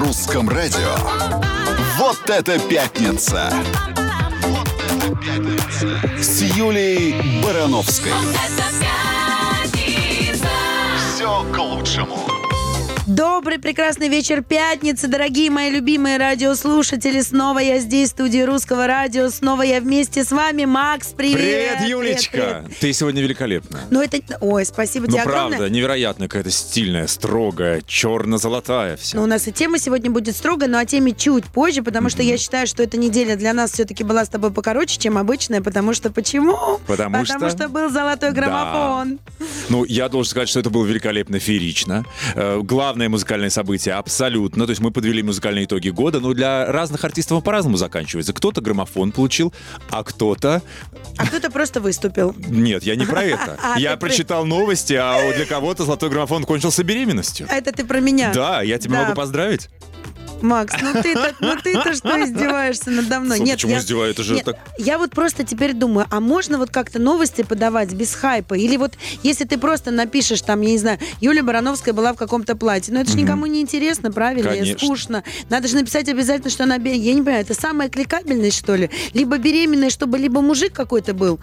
русском радио. Вот это пятница! С Юлей Барановской. Все к лучшему. Добрый, прекрасный вечер пятницы, дорогие мои любимые радиослушатели. Снова я здесь, в студии Русского радио. Снова я вместе с вами. Макс, привет. Привет, Юлечка. Привет, привет. Ты сегодня великолепна. Ну это... Ой, спасибо Ну тебе правда, огромное. невероятно какая-то стильная, строгая, черно-золотая вся. Ну, у нас и тема сегодня будет строго, но о теме чуть позже, потому что я считаю, что эта неделя для нас все-таки была с тобой покороче, чем обычная, потому что почему? Потому потому что- был золотой граммофон. Ну, я должен сказать, что это было великолепно феерично. Э, главное музыкальное событие абсолютно. То есть мы подвели музыкальные итоги года, но для разных артистов по-разному заканчивается. Кто-то граммофон получил, а кто-то... А кто-то просто выступил. Нет, я не про это. А, Я прочитал новости, а для кого-то золотой граммофон кончился беременностью. А Это ты про меня. Да, я тебя могу поздравить. Макс, ну ты-то, ну ты-то что издеваешься надо мной? Слушай, почему издеваюсь? Это же нет, так- Я вот просто теперь думаю, а можно вот как-то новости подавать без хайпа? Или вот если ты просто напишешь там, я не знаю, Юлия Барановская была в каком-то платье, но это же никому не интересно, правильно? Конечно. скучно. Надо же написать обязательно, что она. Я не понимаю, это самая кликабельность, что ли? Либо беременная, чтобы либо мужик какой-то был.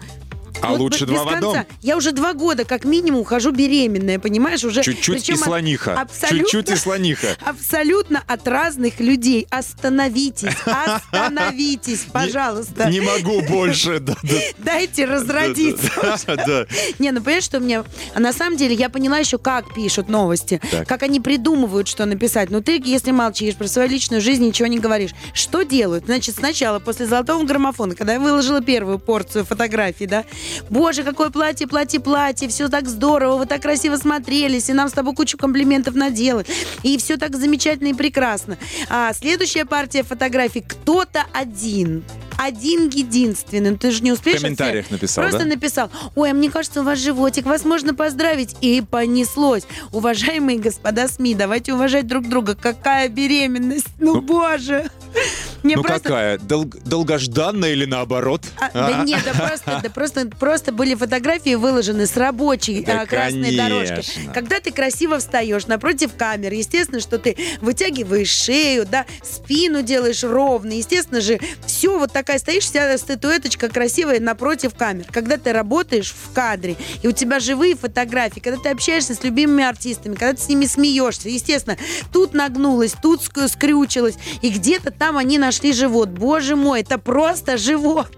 А Вот лучше два в одном. Я уже два года, как минимум, хожу беременная, понимаешь? Уже, Чуть-чуть и слониха. Чуть-чуть и слониха. Абсолютно от разных людей. Остановитесь, остановитесь, пожалуйста. Не могу больше. да, да. Дайте разродиться. Не, ну понимаешь, что мне... А на самом деле я поняла еще, как пишут новости. Как они придумывают, что написать. Ну ты, если молчишь про свою личную жизнь, ничего не говоришь. Что делают? Значит, сначала, после золотого граммофона, когда я выложила первую порцию фотографий, да, боже, какое платье, платье, платье, все так здорово, вы так красиво смотрелись, и нам с тобой кучу комплиментов наделали. И все так замечательно и прекрасно. А следующая партия фотографий кто-то один. Один единственный. Ты же не успеешь... В комментариях отсеять. написал, Просто да? написал, ой, а мне кажется, у вас животик, вас можно поздравить. И понеслось. Уважаемые господа СМИ, давайте уважать друг друга. Какая беременность? Ну, Ну, боже. Мне Ну просто... какая? Дол- долгожданная или наоборот? А, да нет, да просто, да просто, просто были фотографии выложены с рабочей Да, а, красной дорожки. конечно. Когда ты красиво встаешь напротив камеры, естественно, что ты вытягиваешь шею, да, спину делаешь ровно, естественно же, все вот такая стоишь, вся статуэточка красивая напротив камер. Когда ты работаешь в кадре, и у тебя живые фотографии, когда ты общаешься с любимыми артистами, когда ты с ними смеешься, естественно, тут нагнулась, тут ск- скрючилась, и где-то там они нашли живот. Боже мой, это просто живот.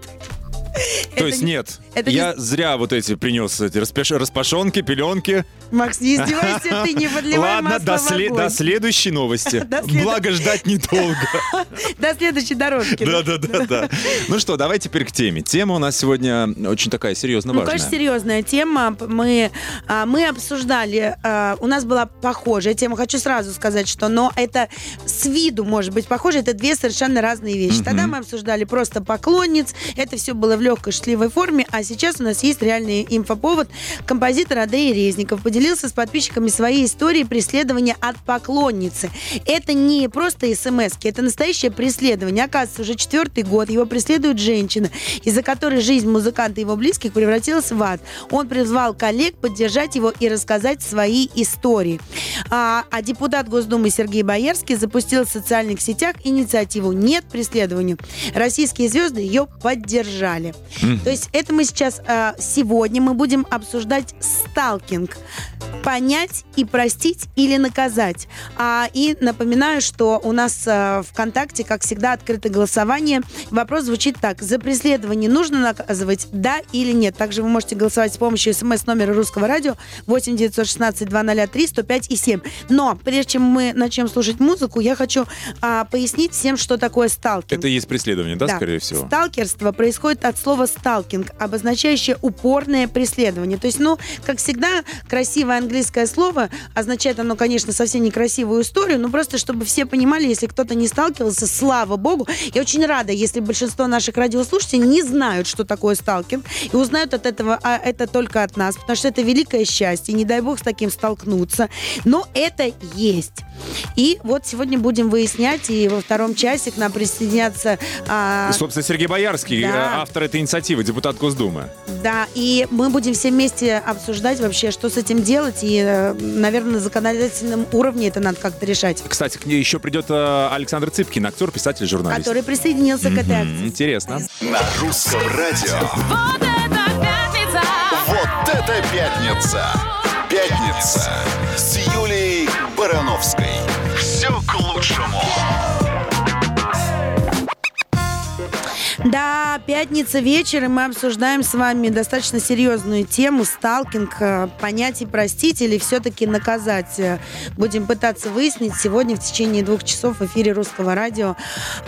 То есть не- нет, я зря вот эти принес эти распашонки, пеленки. Макс, не издевайся, ты не подливай Ладно, до, следующей новости. Благо ждать недолго. До следующей дорожки. Да, да, да, да. Ну что, давай теперь к теме. Тема у нас сегодня очень такая серьезно Ну, важная. конечно, серьезная тема. Мы, а, мы обсуждали, а, у нас была похожая тема. Хочу сразу сказать, что но это с виду может быть похоже, это две совершенно разные вещи. Тогда мы обсуждали просто поклонниц, это все было в легкой шутливой форме, а сейчас у нас есть реальный инфоповод. Композитор Андрей Резников поделился с подписчиками своей историей преследования от поклонницы. Это не просто смс это настоящее преследование. Оказывается, уже четвертый год его преследует женщина, из-за которой жизнь музыканта и его близких превратилась в ад. Он призвал коллег поддержать его и рассказать свои истории. А, а депутат Госдумы Сергей Боярский запустил в социальных сетях инициативу «Нет преследованию». Российские звезды ее поддержали. То есть это мы сейчас, а, сегодня мы будем обсуждать сталкинг. Понять и простить или наказать. А, и напоминаю, что у нас а, ВКонтакте, как всегда, открыто голосование. Вопрос звучит так. За преследование нужно наказывать, да или нет? Также вы можете голосовать с помощью смс-номера русского радио 8 916 203 105 и 7. Но прежде чем мы начнем слушать музыку, я хочу а, пояснить всем, что такое сталкинг. Это и есть преследование, да, скорее всего? Сталкерство происходит от слова сталкинг, обозначающее упорное преследование. То есть, ну, как всегда, красивое английское слово означает оно, конечно, совсем некрасивую историю, но просто чтобы все понимали, если кто-то не сталкивался, слава богу. Я очень рада, если большинство наших радиослушателей не знают, что такое сталкинг, и узнают от этого, а это только от нас, потому что это великое счастье, не дай бог с таким столкнуться. Но это есть. И вот сегодня будем выяснять, и во втором часе к нам присоединятся... а, Собственно, Сергей Боярский, Да. автор этой инициативы, депутат Госдумы. Да, и мы будем все вместе обсуждать вообще, что с этим делать, и, э, наверное, на законодательном уровне это надо как-то решать. Кстати, к ней еще придет э, Александр Цыпкин, актер, писатель, журналист. Который присоединился к этой акции. Интересно. На русском радио. Вот это пятница! Вот это пятница! Пятница с Юлией Барановской. Все к лучшему. Да, пятница вечер, и мы обсуждаем с вами достаточно серьезную тему сталкинг, э, понять и простить или все-таки наказать. Э, Будем пытаться выяснить сегодня в течение двух часов в эфире Русского радио.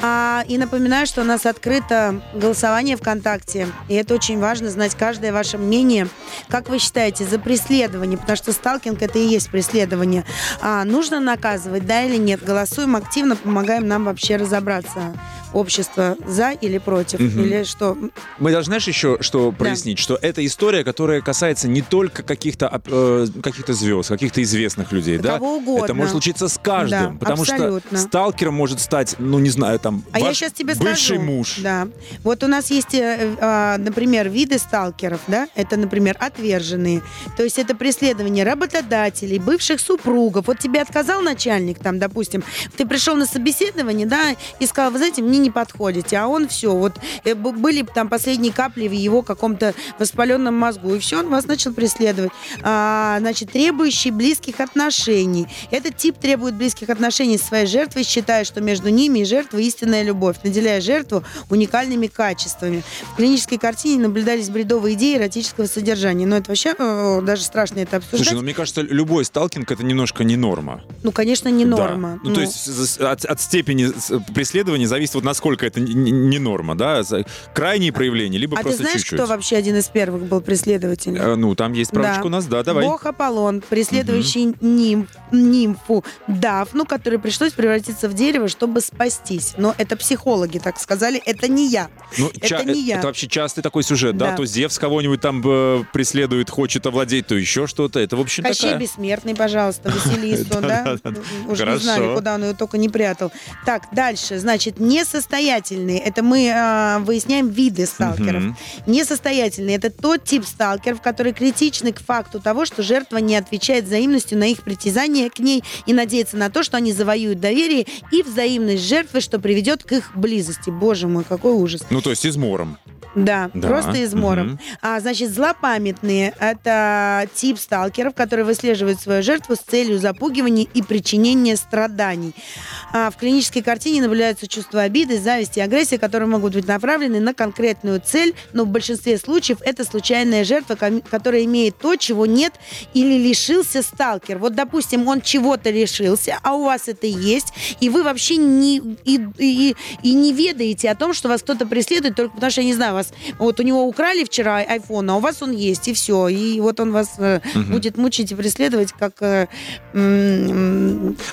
А, и напоминаю, что у нас открыто голосование ВКонтакте, и это очень важно знать каждое ваше мнение. Как вы считаете, за преследование, потому что сталкинг это и есть преследование, а, нужно наказывать, да или нет? Голосуем активно, помогаем нам вообще разобраться. Общество за или против, или что? Мы должны, знаешь, еще что прояснить, что это история, которая касается не только каких-то э, каких-то звезд, каких-то известных людей, Да да? кого угодно. Это может случиться с каждым, Да, потому абсолютно. что сталкером может стать, ну не знаю, там А я ваш сейчас тебе бывший скажу. муж. Да. Вот у нас есть, э, э, например, виды сталкеров, да? Это, например, отверженные. То есть это преследование работодателей, бывших супругов. Вот тебе отказал начальник, там, допустим, ты пришел на собеседование, да, и сказал, вы знаете, мне не подходите, а он все, вот э, б- были там последние капли в его каком-то воспаленном мозгу, и все, он вас начал преследовать. А, значит, требующий близких отношений. Этот тип требует близких отношений с своей жертвой, считая, что между ними и жертвой истинная любовь, наделяя жертву уникальными качествами. В клинической картине наблюдались бредовые идеи эротического содержания. Но это вообще э, даже страшно это обсуждать. Слушай, ну мне кажется, любой сталкинг это немножко не норма. Ну, конечно, не Да. норма. Ну, то есть с- от, от степени с- преследования зависит вот насколько это не- не норма, да? За- Крайние проявления, либо а ты просто знаешь, чуть-чуть. кто вообще один из первых был преследователем? Э, Ну, там есть справочка Да. у нас, да, давай. Бог Аполлон, преследующий нимф- нимфу Дафну, которой пришлось превратиться в дерево, чтобы спастись. Но это психологи так сказали, это не я. Ну, это ча- не я. это вообще частый такой сюжет, да? Да. То Зевс кого-нибудь там э, преследует, хочет овладеть, то еще что-то. Это, в общем, Кощей такая... Бессмертный, пожалуйста, Василису, да? Уже не знали, куда он ее только не прятал. Так, дальше. Значит, несостоятельные. Это мы э, выясняем виды сталкеров. Мгм. Несостоятельные – это тот тип сталкеров, который критичны к факту того, что жертва не отвечает взаимностью на их притязания к ней и надеется на то, что они завоюют доверие и взаимность жертвы, что приведет к их близости. Боже мой, какой ужас. Ну, то есть измором. Да, Да, просто измором. мгм. А, значит, злопамятные – это тип сталкеров, которые выслеживают свою жертву с целью запугивания и причинения страданий. А, в клинической картине наблюдаются чувства обиды, зависти и агрессии, которые могут быть направлены на конкретную цель, но в большинстве случаев это случайная жертва, которая имеет то, чего нет или лишился сталкер. Вот, допустим, он чего-то лишился, а у вас это есть, и вы вообще не, и, и- и не ведаете о том, что вас кто-то преследует, только потому что, я не знаю, вас вот у него украли вчера iPhone, а у вас он есть, и все. И вот он вас э, будет мучить и преследовать, как... э,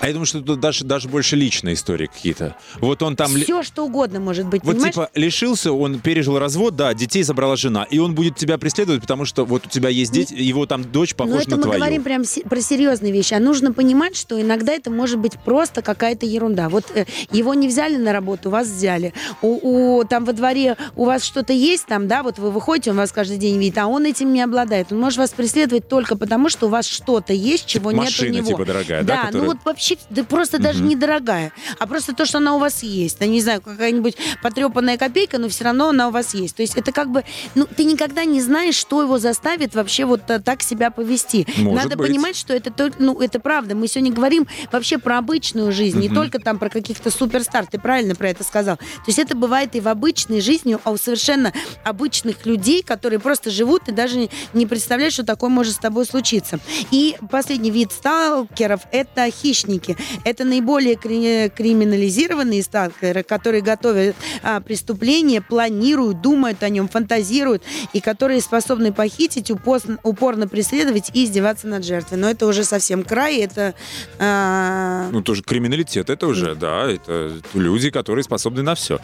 А я думаю, что тут даже, даже больше личные истории какие-то. Вот он там... все, что угодно может быть, Вот понимаешь? типа лишился, он пережил развод, да, детей забрала жена, и он будет тебя преследовать, потому что вот у тебя есть дети, его там дочь Но похожа это на мы твою. говорим прям про серьезные вещи. А нужно понимать, что иногда это может быть просто какая-то ерунда. Вот э, его не взяли на работу, вас взяли. У, у- там во дворе у вас что-то есть, там, да, вот вы выходите, он вас каждый день видит, а он этим не обладает. Он может вас преследовать только потому, что у вас что-то есть, чего нет у машина, него. типа, дорогая, да, Да, которая- ну вот вообще, да просто даже не дорогая, а просто то, что она у вас есть. Я не знаю, какая-нибудь потрепанная копейка, но все равно она у вас есть. То есть это как бы, ну, ты никогда не знаешь, что его заставит вообще вот э, так себя повести. Может Надо быть. понимать, что это только, ну, это правда. Мы сегодня говорим вообще про обычную жизнь, не только там про каких-то суперстар. Ты правильно про это сказал. То есть это бывает и в обычной жизни, а у совершенно обычных людей, которые просто живут и даже не- представляют, что такое может с тобой случиться. И последний вид сталкеров – это хищники. Это наиболее кри- криминализированные сталкеры, которые готовят а, преступление, планируют, думают о нем, фантазируют, и которые способны похитить, упорно, упорно преследовать и издеваться над жертвой. Но это уже совсем край, это... а, Ну, тоже криминалитет, это уже, да, это люди, которые способны на все.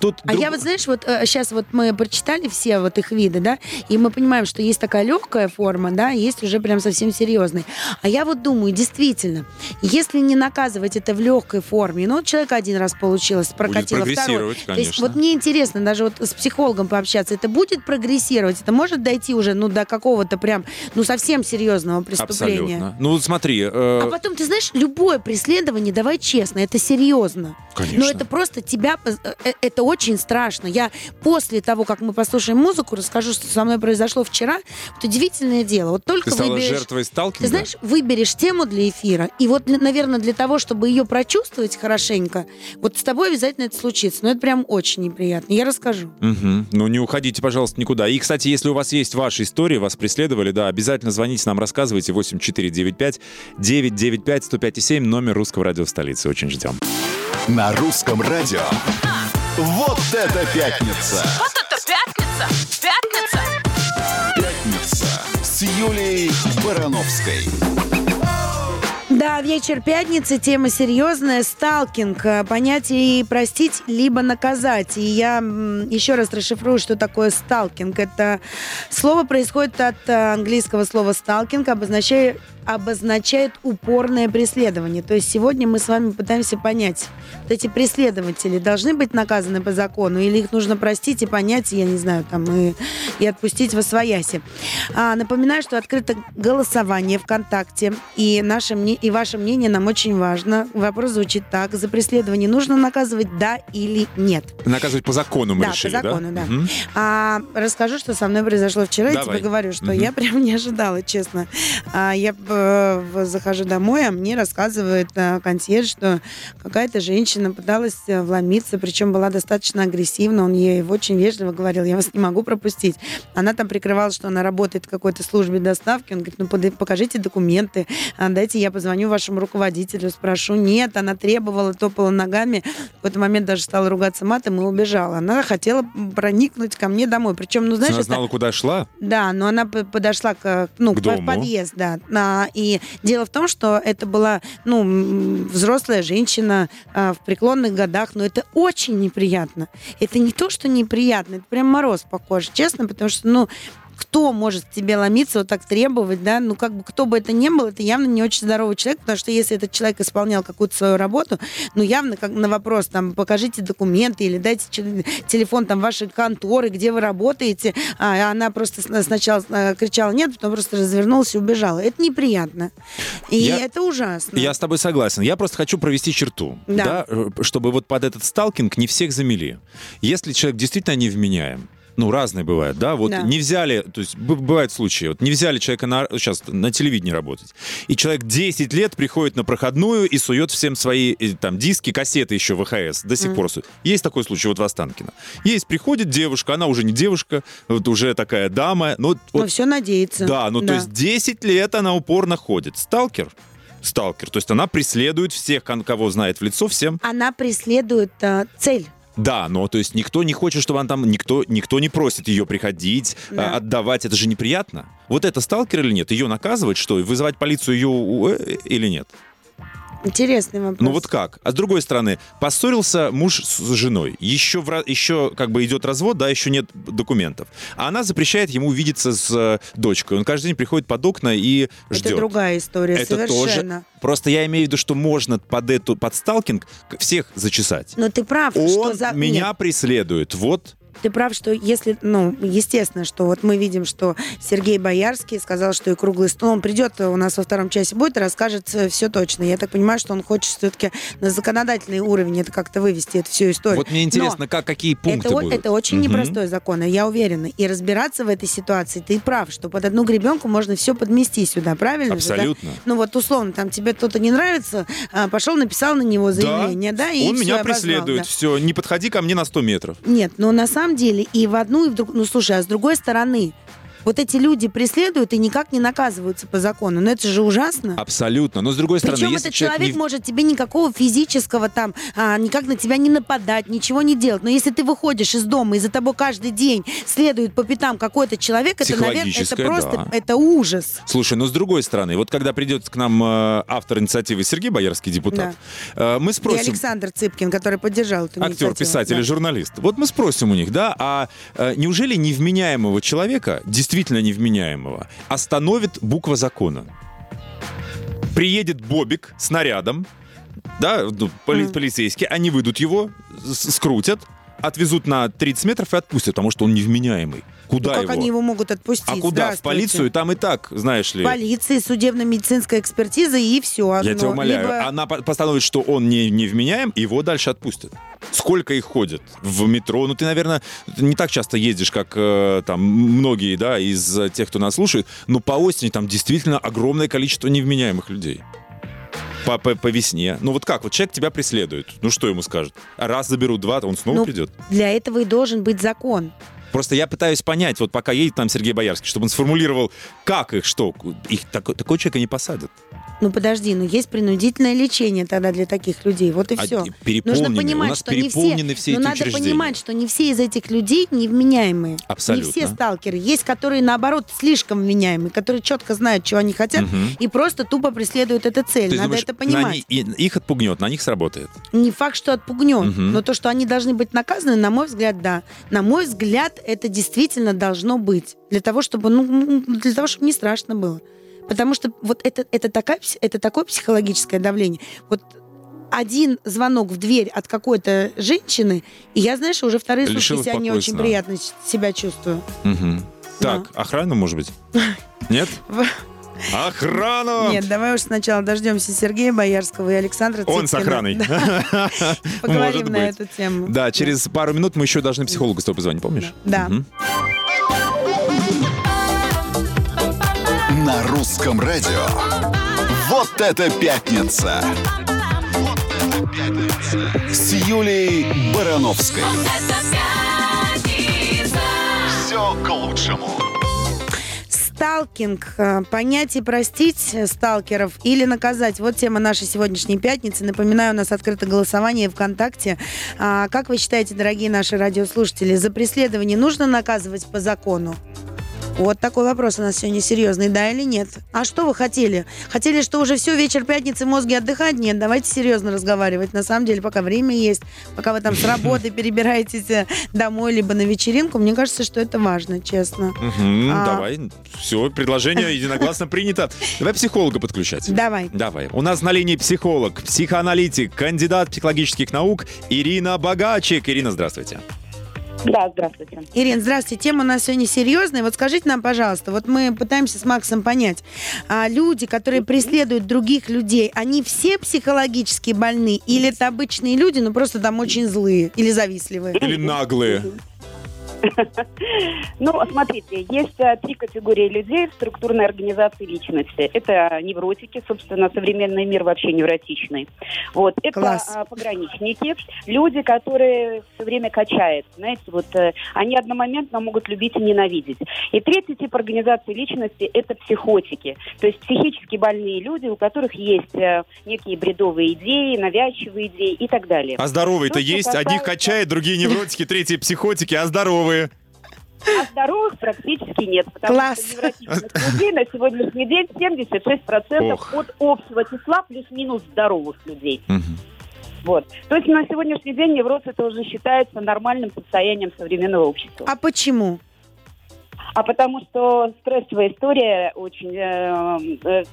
Тут А друг- я вот, знаешь, вот сейчас вот мы прочитали все вот их виды, да, и мы понимаем, что есть такая легкая форма, да, есть уже прям совсем серьезный. А я вот думаю, действительно, Если не наказывать это в легкой форме, ну, вот человек один раз получилось, прокатило, второй. прогрессировать, То есть конечно. вот мне интересно даже вот с психологом пообщаться, это будет прогрессировать, это может дойти уже, ну, до какого-то прям, ну, совсем серьезного преступления. Абсолютно. Ну, смотри, э, А потом, ты знаешь, любое преследование, давай честно, это серьезно. Конечно. Но это просто тебя, э, э, это очень страшно. Я после того, как мы послушаем музыку, расскажу, что со мной произошло вчера. Вот удивительное дело. Вот только ты стала выберешь... жертвой сталкинга? Ты знаешь, выберешь тему для эфира, и вот, наверное, для того, чтобы ее прочувствовать хорошенько, вот с тобой обязательно это случится. Но это прям очень неприятно. Я расскажу. Мгм. Ну, не уходите, пожалуйста, никуда. И, кстати, если у вас есть ваши истории, вас преследовали, да, обязательно звоните нам, рассказывайте. 8495 995 105,7, номер русского радио в столице. Очень ждем. На русском радио. Вот это пятница! Вот это пятница! Пятница! Пятница с Юлией Барановской. Да, вечер пятницы, тема серьезная, сталкинг, э, понятие и простить, либо наказать. И я еще раз расшифрую, что такое сталкинг. Это слово происходит от э, английского слова сталкинг, обозначает, обозначает упорное преследование. То есть сегодня мы с вами пытаемся понять, вот эти преследователи должны быть наказаны по закону, или их нужно простить и понять, я не знаю, там, и, и отпустить во свояси. А, напоминаю, что открыто голосование ВКонтакте, и, наше, мне- и ваше мнение нам очень важно. Вопрос звучит так. За преследование нужно наказывать да или нет? Наказывать по закону мы да, решили, по закону, да. Мгм. А, расскажу, что со мной произошло вчера. Я Давай. тебе говорю, что Мгм. я прям не ожидала, честно. А, я э, захожу домой, а мне рассказывает э, консьерж, что какая-то женщина пыталась э, вломиться, причем была достаточно агрессивна. Он ей очень вежливо говорил, я вас не могу пропустить. Она там прикрывалась, что она работает в какой-то службе доставки. Он говорит, ну покажите документы, а, дайте я позвоню вашему руководителю, спрошу. Нет, она требовала, топала ногами. В какой-то момент даже стала ругаться матом и убежала. Она хотела проникнуть ко мне домой. Причем, ну, знаешь, Она это- знала, куда шла? да, но она подошла к, ну, К к подъезд, да. А, и дело в том, что это была, ну, взрослая женщина а, в преклонных годах, но это очень неприятно. Это не то, что неприятно, это прям мороз по коже, честно, потому что, ну, кто может к тебе ломиться, вот так требовать, да, ну, как бы, кто бы это ни был, это явно не очень здоровый человек, потому что если этот человек исполнял какую-то свою работу, ну, явно как на вопрос, там, покажите документы или дайте телефон, там, вашей конторы, где вы работаете, а она просто сначала э, кричала нет, потом просто развернулась и убежала. Это неприятно. И Я- это ужасно. Я с тобой согласен. Я просто хочу провести черту, Да. э, чтобы вот под этот сталкинг не всех замели. Если человек действительно невменяем, ну, разные бывают, да, вот Да. не взяли, то есть бывают случаи, вот не взяли человека на, сейчас на телевидении работать, и человек 10 лет приходит на проходную и сует всем свои э, там диски, кассеты еще ВХС, до сих пор сует. Есть такой случай вот в Останкино. Есть, приходит девушка, она уже не девушка, вот уже такая дама, ну, вот, Но все надеется. да, ну то есть 10 лет она упорно ходит. Сталкер? Сталкер. То есть она преследует всех, кого знает в лицо, всем. Она преследует э, цель. Да, но то есть никто не хочет, чтобы она там, никто, никто не просит ее приходить, Да. а, отдавать. Это же неприятно. Вот это сталкер или нет? Ее наказывать, что? Вызывать полицию ее э, или нет? Интересный вопрос. Ну вот как? А с другой стороны, поссорился муж с женой. Еще, в, еще как бы идет развод, да, еще нет документов. А она запрещает ему видеться с э, дочкой. Он каждый день приходит под окна и ждет. Это другая история, Это совершенно. тоже. Просто я имею в виду, что можно под эту под сталкинг всех зачесать. Но ты прав, что Он за... меня Нет, преследует. Вот. Ты прав, что если, ну, естественно, что вот мы видим, что Сергей Боярский сказал, что и круглый стол, он придет у нас во втором часе будет и расскажет все точно. Я так понимаю, что он хочет все-таки на законодательный уровень это как-то вывести, эту всю историю. Вот мне интересно, Но как, какие пункты это, будут. это очень Мгм. непростой закон, я уверена. И разбираться в этой ситуации, ты прав, что под одну гребенку можно все подмести сюда, правильно? же, да? Абсолютно. Ну вот условно, там тебе кто-то не нравится, а, пошел, написал на него заявление, да, и Он всё, меня обозвал, преследует. да. Все, не подходи ко мне на 100 метров. Нет, но на самом деле и в одну, и в другую... Ну, слушай, а с другой стороны, вот эти люди преследуют и никак не наказываются по закону. Но это же ужасно. Абсолютно. Но с другой стороны, Причем если этот человек, человек не- может тебе никакого физического там, а, никак на тебя не нападать, ничего не делать. Но если ты выходишь из дома, и за тобой каждый день следует по пятам какой-то человек, это, наверное, это просто, да. это ужас. Слушай, но с другой стороны, вот когда придет к нам э, автор инициативы Сергей Боярский, депутат, э, мы И спросим... Александр Цыпкин, который поддержал эту Актер, писатель Да. и журналист. Вот мы спросим у них, да, а э, неужели невменяемого человека, действительно невменяемого, остановит буква закона? Приедет Бобик с нарядом, да, ну, поли- полицейские, они выйдут его, скрутят, отвезут на 30 метров и отпустят, потому что он невменяемый. Куда Ну, как его? они его могут отпустить? А куда? В полицию? Там и так, знаешь ли. Полиция, судебно-медицинская экспертиза и все. Я тебя умоляю. Она по- постановит, что он не, не вменяем, его дальше отпустят. Сколько их ходит в метро? Ну, ты, наверное, не так часто ездишь, как э, там многие, да, из э, тех, кто нас слушает, но по осени там действительно огромное количество невменяемых людей. По, по, по весне. Ну вот как? Вот человек тебя преследует. Ну что ему скажут? Раз заберут два, он снова Ну, придет. Для этого и должен быть закон. Просто я пытаюсь понять, вот пока едет там Сергей Боярский, чтобы он сформулировал, как их, что, их такой, такой человека не посадят. Ну подожди, ну есть принудительное лечение тогда для таких людей. Вот и А все. Нужно понимать, у нас что не все, все но эти надо понимать, что не все из этих людей невменяемые. Абсолютно. Не все сталкеры. Есть, которые, наоборот, слишком вменяемые, которые четко знают, чего они хотят, Мгм. и просто тупо преследуют эту цель. Ты Надо думаешь, это на понимать. них- и- их отпугнет, на них сработает. Не факт, что отпугнет, Мгм. но то, что они должны быть наказаны, на мой взгляд, да. На мой взгляд, это действительно должно быть. Для того, чтобы, ну, для того, чтобы не страшно было. Потому что вот это, это, такая, это такое психологическое давление. Вот один звонок в дверь от какой-то женщины, и я, знаешь, уже вторые сутки Лишилась себя не очень приятно себя чувствую. Мгм. Так, охрана, может быть? Нет? Охрана! Нет, давай уж сначала дождемся Сергея Боярского и Александра Он с Цыпкина. охраной. Да, Поговорим Может на быть. эту тему. Да, через пару минут мы еще должны психологу с тобой позвонить, помнишь? Да. Мгм. На русском радио. Вот это пятница. Вот это пятница. С Юлей Барановской. Все к лучшему. Сталкинг. э, Понять и простить сталкеров или наказать. Вот тема нашей сегодняшней пятницы. Напоминаю, у нас открыто голосование ВКонтакте. А, Как вы считаете, дорогие наши радиослушатели, за преследование нужно наказывать по закону? Вот такой вопрос у нас сегодня серьезный, да или нет? А что вы хотели? Хотели, что уже все, вечер пятницы, мозги отдыхать? Нет, давайте серьезно разговаривать. На самом деле, пока время есть, пока вы там с работы перебираетесь э, домой, либо на вечеринку, мне кажется, что это важно, честно. Мгм, А. Давай. Все, предложение единогласно принято. Давай психолога подключать. Давай. Давай. У нас на линии психолог, психоаналитик, кандидат психологических наук Ирина Богачик. Ирина, здравствуйте. Да, здравствуйте. Ирин, здравствуйте. Тема у нас сегодня серьезная. Вот скажите нам, пожалуйста, вот мы пытаемся с Максом понять, а люди, которые преследуют других людей, они все психологически больны или это обычные люди, но просто там очень злые или завистливые? Или наглые. Ну, смотрите, есть э, три категории людей в структурной организации личности. Это невротики, собственно, современный мир вообще невротичный. Вот. Это Класс. а, пограничники, люди, которые все время качают. Знаете, вот э, они одномоментно могут любить и ненавидеть. И третий тип организации личности – это психотики. То есть психически больные люди, у которых есть э, некие бредовые идеи, навязчивые идеи и так далее. А здоровые-то есть. Одних касается- качает, другие невротики, третьи психотики, а здоровые. А здоровых практически нет, потому Класс. что невротичных людей на сегодняшний день 76% Ох. от общего числа плюс-минус здоровых людей. Мгм. Вот. То есть на сегодняшний день невроз это уже считается нормальным состоянием современного общества. А почему? А потому что стрессовая история очень... э,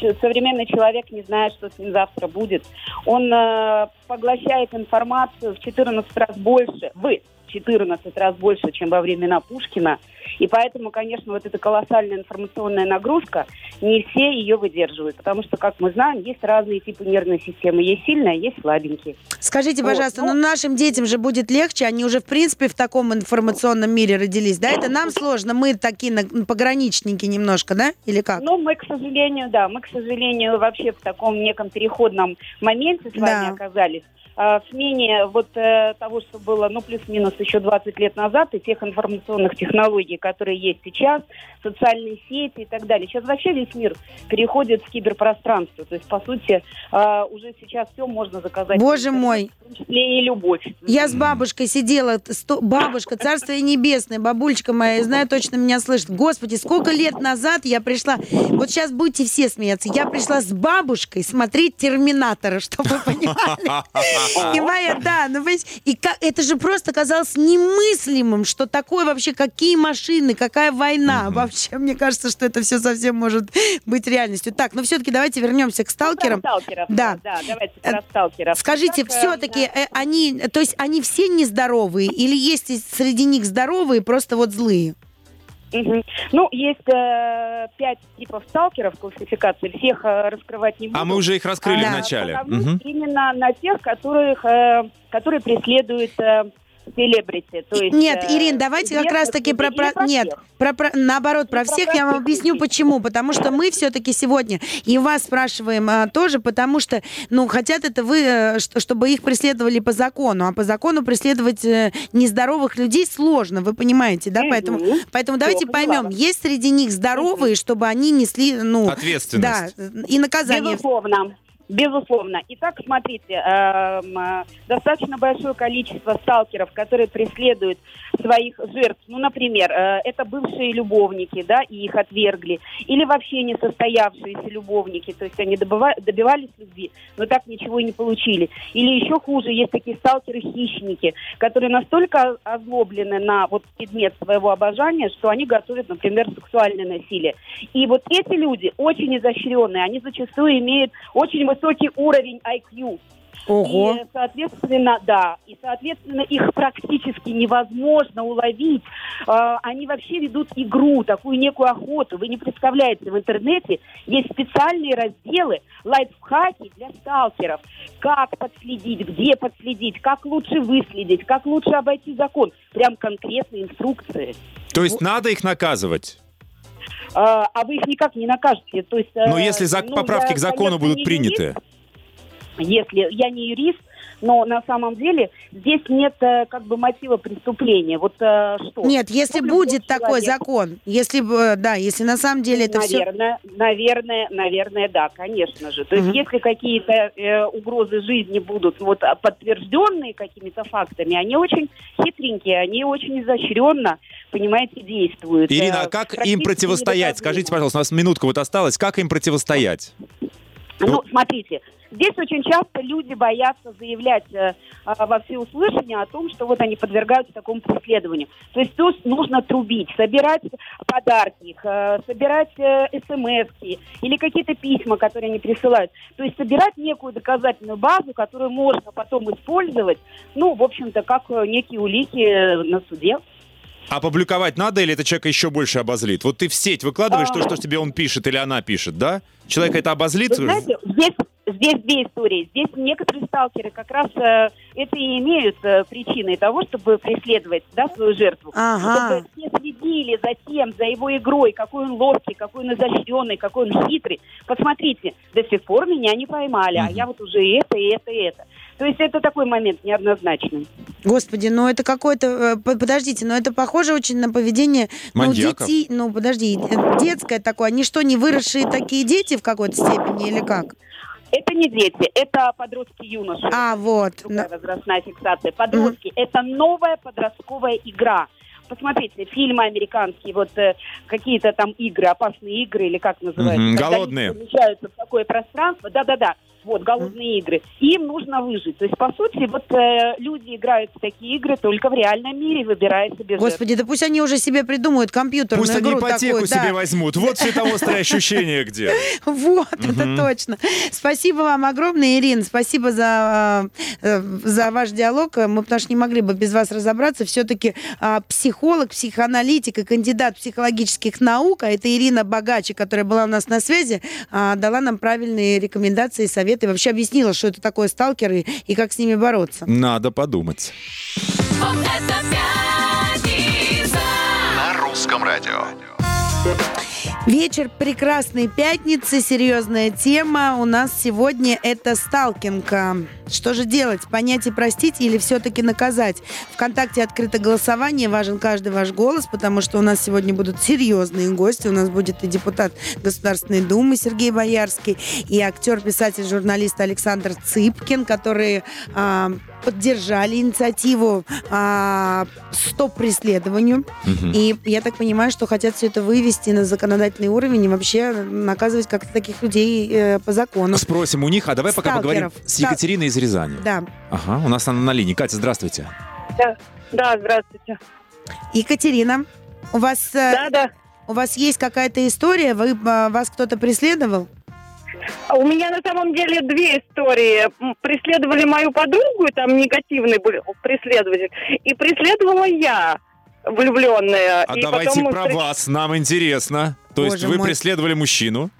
э, современный человек не знает, что с ним завтра будет. Он э, поглощает информацию в 14 раз больше. Вы 14 раз больше, чем во времена Пушкина. И поэтому, конечно, вот эта колоссальная информационная нагрузка, не все ее выдерживают. Потому что, как мы знаем, есть разные типы нервной системы. Есть сильная, есть слабенькие. Скажите, Вот, пожалуйста, ну- ну нашим детям же будет легче, они уже в принципе в таком информационном мире родились, да? Это нам сложно, мы такие пограничники немножко, да? Или как? Ну, мы, к сожалению, да, мы, к сожалению, вообще в таком неком переходном моменте с вами Да. оказались. А, В смене вот э, того, что было, ну, плюс-минус еще 20 лет назад, и тех информационных технологий, которые есть сейчас, социальные сети и так далее. Сейчас вообще весь мир переходит в киберпространство. То есть, по сути, а, уже сейчас все можно заказать. Боже мой. В том числе и любовь. Я с бабушкой сидела, сто- бабушка, царствие небесное, бабулечка моя, я знаю, точно меня слышит. Господи, сколько лет назад я пришла, вот сейчас будете все смеяться, я пришла с бабушкой смотреть «Терминатора», чтобы вы понимали. И моя, да, ну, понимаете, и как, это же просто казалось немыслимым, что такое вообще, какие машины, какая война. Вообще, мне кажется, что это все совсем может быть реальностью. Так, но все-таки давайте вернемся к сталкерам. Про сталкеров. Да. Да, давайте про сталкеров. Скажите, Так, э, все-таки они, то есть они все нездоровые или есть среди них здоровые, просто вот злые? Мгм. Ну, есть э, пять типов сталкеров классификации. Всех э, раскрывать не буду. А мы уже их раскрыли Да. в начале. Остановлюсь Мгм. Именно на тех, которых, э, которые преследуют э, селебрити. То есть, Нет, э, Ирин, давайте как раз-таки про, про- про нет, про, про- наоборот, про Не про всех я вам объясню людей. почему, потому что мы все-таки сегодня и вас спрашиваем а, тоже, потому что, ну, хотят это вы, э, что- чтобы их преследовали по закону, а по закону преследовать э, нездоровых людей сложно, вы понимаете, да, Мгм. поэтому, поэтому давайте поняла поймем, вас. есть среди них здоровые, чтобы они несли, ну, да, Ответственность. и наказание. Безусловно. Безусловно. Итак, смотрите, эм, э, достаточно большое количество сталкеров, которые преследуют своих жертв. Ну, например, э, это бывшие любовники, да, и их отвергли. Или вообще не состоявшиеся любовники, то есть они добивались любви, но так ничего и не получили. Или еще хуже, есть такие сталкеры-хищники, которые настолько озлоблены на вот предмет своего обожания, что они готовят, например, сексуальное насилие. И вот эти люди очень изощренные, они зачастую имеют очень высокий уровень IQ. Ого. И, соответственно, да, и, соответственно, их практически невозможно уловить. Э, они вообще ведут игру, такую некую охоту. Вы не представляете, в интернете есть специальные разделы, лайфхаки для сталкеров. Как подследить, где подследить, как лучше выследить, как лучше обойти закон. Прям конкретные инструкции. То есть надо их наказывать. Э, а вы их никак не накажете. То есть, э, Но если зак- ну, поправки я, к закону конечно, будут приняты. если я не юрист, но на самом деле здесь нет э, как бы мотива преступления. Вот э, что? Нет, если будет такой человек- закон, если, бы, э, да, если на самом деле это все... наверное, наверное, наверное, да, конечно же. То есть, Мгм. если какие-то э, угрозы жизни будут вот а, подтвержденные какими-то фактами, они очень хитренькие, они очень изощренно, понимаете, действуют. Ирина, а как им противостоять? Скажите, пожалуйста, у нас минутка вот осталась. Как им противостоять? Ну, смотрите, здесь очень часто люди боятся заявлять э, а, во всеуслышание о том, что вот они подвергаются такому преследованию. То есть тут нужно трубить, собирать подарки э, собирать э, смс или какие-то письма, которые они присылают. То есть собирать некую доказательную базу, которую можно потом использовать, ну, в общем-то, как э, некие улики э, на суде. А публиковать надо или это человека еще больше обозлит? Вот ты в сеть выкладываешь А. то, что тебе он пишет или она пишет, да? Человека это обозлит? Вы знаете, здесь, здесь две истории. Здесь некоторые сталкеры как раз э, это и имеют э, причиной того, чтобы преследовать да, свою жертву. Ага. Чтобы все следили за тем, за его игрой, какой он ловкий, какой он изощренный, какой он хитрый. Посмотрите, до сих пор меня не поймали, а я вот уже и это, и это, и это. То есть это такой момент неоднозначный. Господи, ну это какое-то... э, по- Подождите, но это похоже очень на поведение ну, детей. Ну, подожди, э, детское такое. Они что, не выросшие такие дети в какой-то степени или как? Это не дети, это подростки юноши. А, вот. другая возрастная фиксация. Подростки это новая подростковая игра. Посмотрите, фильмы американские, вот э, какие-то там игры, опасные игры, или как называется. Мгм, когда голодные. помещаются в такое пространство. Да-да-да, вот, голодные игры. Им нужно выжить. То есть, по сути, вот э, люди играют в такие игры только в реальном мире, выбирая себе жертв. Господи, да пусть они уже себе придумают компьютерную Пусть они игру ипотеку такую. себе да. возьмут. Вот все там острое ощущение где. Вот, это точно. Спасибо вам огромное, Ирина. Спасибо за, э, за ваш диалог. Мы, потому что не могли бы без вас разобраться. Все-таки а, психолог, психоаналитик и кандидат психологических наук, а это Ирина Богачи, которая была у нас на связи, дала нам правильные рекомендации, советы. И вообще объяснила, что это такое сталкеры и как с ними бороться. Надо подумать. Вот это пятница. На русском радио. Вечер прекрасной пятницы, серьезная тема. У нас сегодня это сталкинг. Что же делать? Понять и простить или все-таки наказать? Вконтакте открыто голосование, важен каждый ваш голос, потому что у нас сегодня будут серьезные гости. У нас будет и депутат Государственной Думы Сергей Боярский, и актер, писатель, журналист Александр Цыпкин, которые а, поддержали инициативу а, «Стоп преследованию». И я так понимаю, что хотят все это вывести на законодательный уровень и вообще наказывать как-то таких людей э, по закону. Спросим у них, а давай пока поговорим Сталкеров. с Екатериной из Рязани. Да. Ага, у нас она на линии. Катя, здравствуйте. Да, да, здравствуйте. Екатерина, у вас, э, Да, да. у вас есть какая-то история? Вы, э, вас кто-то преследовал? А У меня на самом деле две истории. Преследовали мою подругу, и там негативный был преследователь, и преследовала я, влюбленная. А И давайте потом про встреч- вас, нам интересно. То есть Боже вы мой. преследовали мужчину,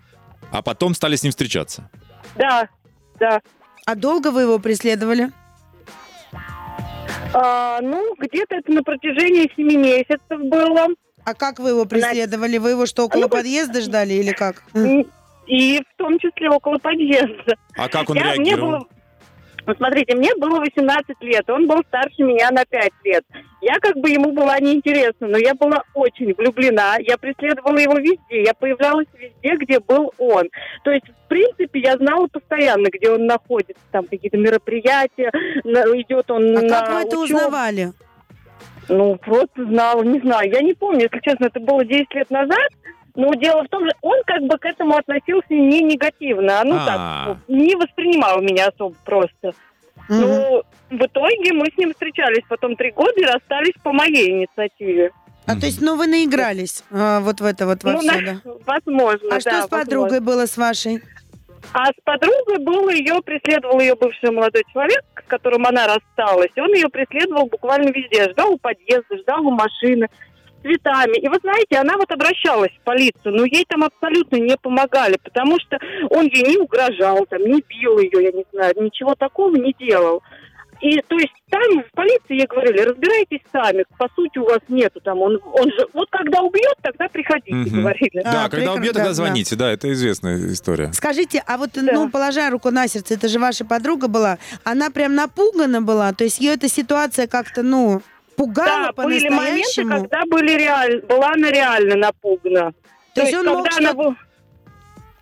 а потом стали с ним встречаться. Да, да. А долго вы его преследовали? А, ну, где-то это на протяжении семи месяцев было. А как вы его преследовали? Вы его что, около Ну, подъезда ждали или как? И в том числе около подъезда. А как он Я- мне реагировал? было- Ну, смотрите, мне было 18 лет, он был старше меня на 5 лет. Я как бы ему была неинтересна, но я была очень влюблена. Я преследовала его везде, я появлялась везде, где был он. То есть, в принципе, я знала постоянно, где он находится. Там какие-то мероприятия, идет он А на как вы это учебу. узнавали? Ну, просто знала, не знаю. Я не помню, если честно, это было 10 лет назад. Но дело в том, что он как бы к этому относился не негативно, а ну А. так, не воспринимал меня особо просто. Мгм. Ну, в итоге мы с ним встречались потом три года и расстались по моей инициативе. А то есть, ну, вы наигрались а, вот в это вот во ну, все, на- да? возможно, А да, что с подругой возможно. было с вашей? А с подругой был ее, преследовал ее бывший молодой человек, с которым она рассталась. И он ее преследовал буквально везде. Ждал у подъезда, ждал у машины, цветами. И вы знаете, она вот обращалась в полицию, но ей там абсолютно не помогали, потому что он ей не угрожал, там, не бил ее, я не знаю, ничего такого не делал. И то есть там в полиции ей говорили, разбирайтесь сами, по сути у вас нету там, он, он же, вот когда убьет, тогда приходите, Мгм. говорили. Да, А, когда убьет, да, тогда да. звоните. Да, это известная история. Скажите, а вот, ну, положа руку на сердце, это же ваша подруга была, она прям напугана была, то есть ее эта ситуация как-то, ну, пугала Да, были моменты, когда были реаль... была она реально напугана. То есть он мог когда она, что-то- вы-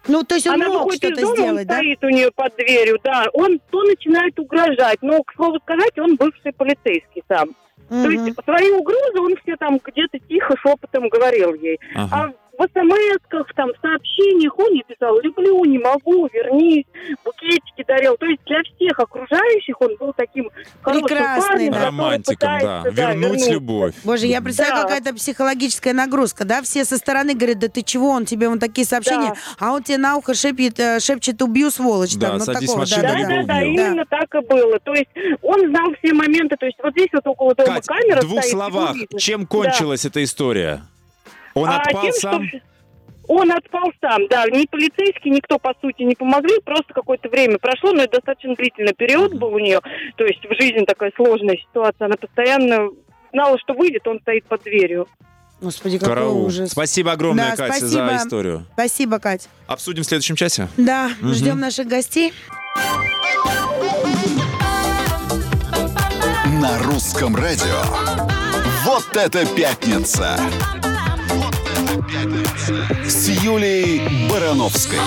Ну, то есть он она мог выходит из что-то дома, сделать, он да? стоит у нее под дверью, да, он то начинает угрожать, но, к слову сказать, он бывший полицейский сам. То Мгм. есть свои угрозы он все там где-то тихо шепотом говорил ей. Ага. А в смс-ках, там, в сообщениях он ей писал, люблю, не могу, вернись, букетики дарил. То есть для всех окружающих он был таким хорошим Прекрасный, парнем, да. Романтиком, да. пытается, Вернуть вернуть. любовь. Боже, я представляю, Да. какая-то психологическая нагрузка, да? Все со стороны говорят, да ты чего, он тебе вон такие сообщения, Да. а он тебе на ухо шепчет, э, шепчет убью, сволочь. Да, там, ну, садись в такого, машину, да, Да, да, да, да, именно так и было. То есть он знал все моменты. То есть вот здесь вот около дома Кать, камера в двух стоит, словах, чем кончилась эта история? Он А отпал тем, сам? что Он отпал сам, да. Ни полицейские, никто, по сути, не помогли. Просто какое-то время прошло, но это достаточно длительный период был у нее. То есть в жизни такая сложная ситуация. Она постоянно знала, что выйдет, он стоит под дверью. Господи, какой Караул. ужас. Спасибо огромное, Да, Катя, спасибо. за историю. Спасибо, Кать. Обсудим в следующем часе. Да, Мгм. ждем наших гостей. На русском радио. Вот это пятница! С Юлей Барановской.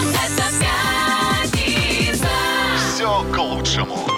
Все к лучшему.